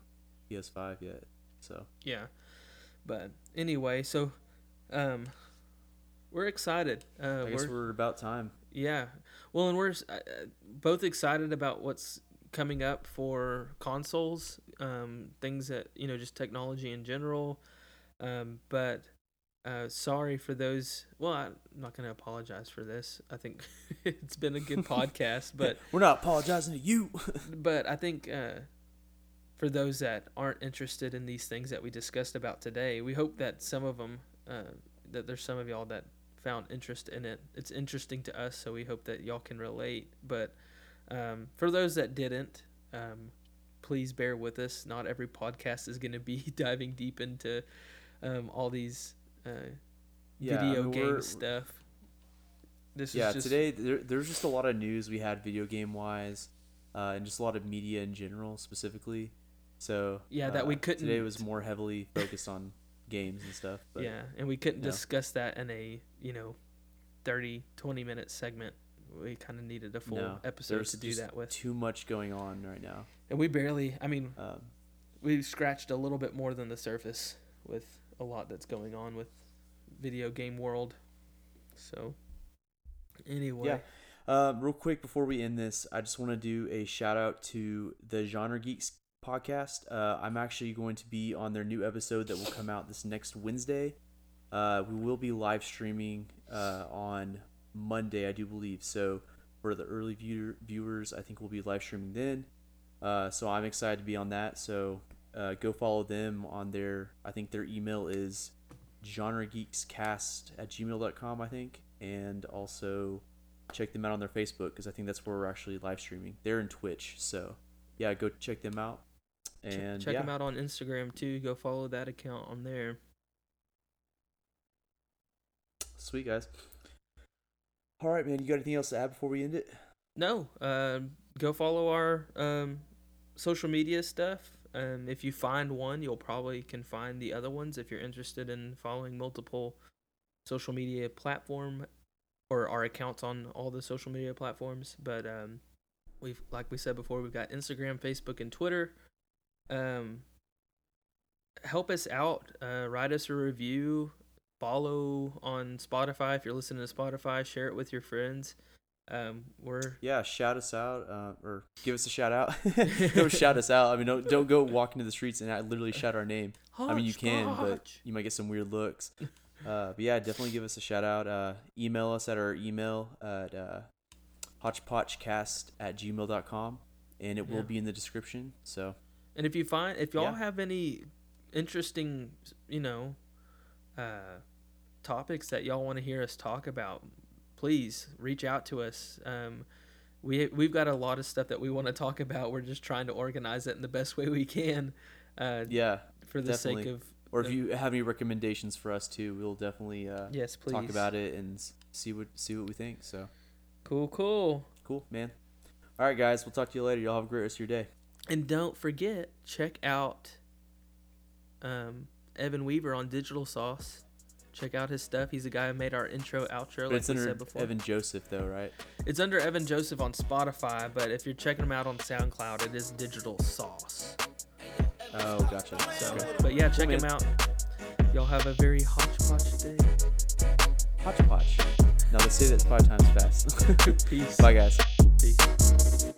PS5 yet. So Yeah. But anyway, so um we're excited. Uh I guess we're, we're about time. yeah. Well, and we're uh, uh, both excited about what's coming up for consoles, um things that, you know, just technology in general. Um but uh, sorry for those. Well, I'm not going to apologize for this. I think it's been a good podcast, but we're not apologizing to you. but I think uh, for those that aren't interested in these things that we discussed about today, we hope that some of them, uh, that there's some of y'all that found interest in it. It's interesting to us, so we hope that y'all can relate. But um, for those that didn't, um, please bear with us. Not every podcast is going to be diving deep into um, all these uh, Yeah, I video mean, game stuff. This yeah, is just, today there, there's just a lot of news we had video game wise, uh, and just a lot of media in general specifically. So Yeah, that we uh, Today couldn't- Today was more heavily focused on games and stuff. But yeah and we couldn't yeah. discuss that in a you know 30 20 minute segment we kind of needed a full no, episode to do that with Too much going on right now. and we barely i mean Um, we scratched a little bit more than the surface with a lot that's going on with video game world so Anyway, Yeah. Um, real quick before we end this, I just want to do a shout out to the Genre Geeks podcast. Uh, I'm actually going to be on their new episode that will come out this next Wednesday. Uh, we will be live streaming uh, on Monday, I do believe. So for the early viewer, viewers, I think we'll be live streaming then. Uh, so I'm excited to be on that. So uh, go follow them on their. I think their email is genregeekscast at gmail.com, I think, and also check them out on their Facebook because I think that's where we're actually live streaming. They're in Twitch, so yeah, go check them out. And check yeah, them out on Instagram too. Go follow that account on there. sweet guys. All right, man. You got anything else to add before we end it? No, um, go follow our um, social media stuff. Um, if you find one, you'll probably can find the other ones if you're interested in following multiple social media platform or our accounts on all the social media platforms. But um, we've like we said before, we've got Instagram, Facebook, and Twitter. Um, help us out. Uh, write us a review. Follow on Spotify if you're listening to Spotify. Share it with your friends. Um, we're Yeah, shout us out uh, or give us a shout out. don't shout us out. I mean, don't don't go walk into the streets and uh, literally shout our name. I mean, you can, but you might get some weird looks. Uh, but yeah, definitely give us a shout out. Uh, email us at our email at uh, hodgepodgecast at gmail.com and it Yeah. will be in the description. So And if you find if y'all Yeah. have any interesting, you know, uh, topics that y'all want to hear us talk about, please reach out to us. Um, we we've got a lot of stuff that we want to talk about. We're just trying to organize it in the best way we can. Uh, yeah, for the sake definitely. of or if you have any recommendations for us too, we'll definitely uh, yes, please talk about it and see what see what we think. So Cool, cool. cool, man. All right, guys, we'll talk to you later. Y'all have a great rest of your day. And don't forget, check out um, Evan Weaver on Digital Sauce. Check out his stuff. He's the guy who made our intro, outro, like it's we under said before. Evan Joseph though, right? It's under Evan Joseph on Spotify, but if you're checking him out on SoundCloud, it is Digital Sauce. Oh, gotcha. So, Okay. but yeah, check Cool, him out. Y'all have a very hodgepodge day. Hodgepodge. Now let's say that five times fast. Peace. Bye, guys. Peace.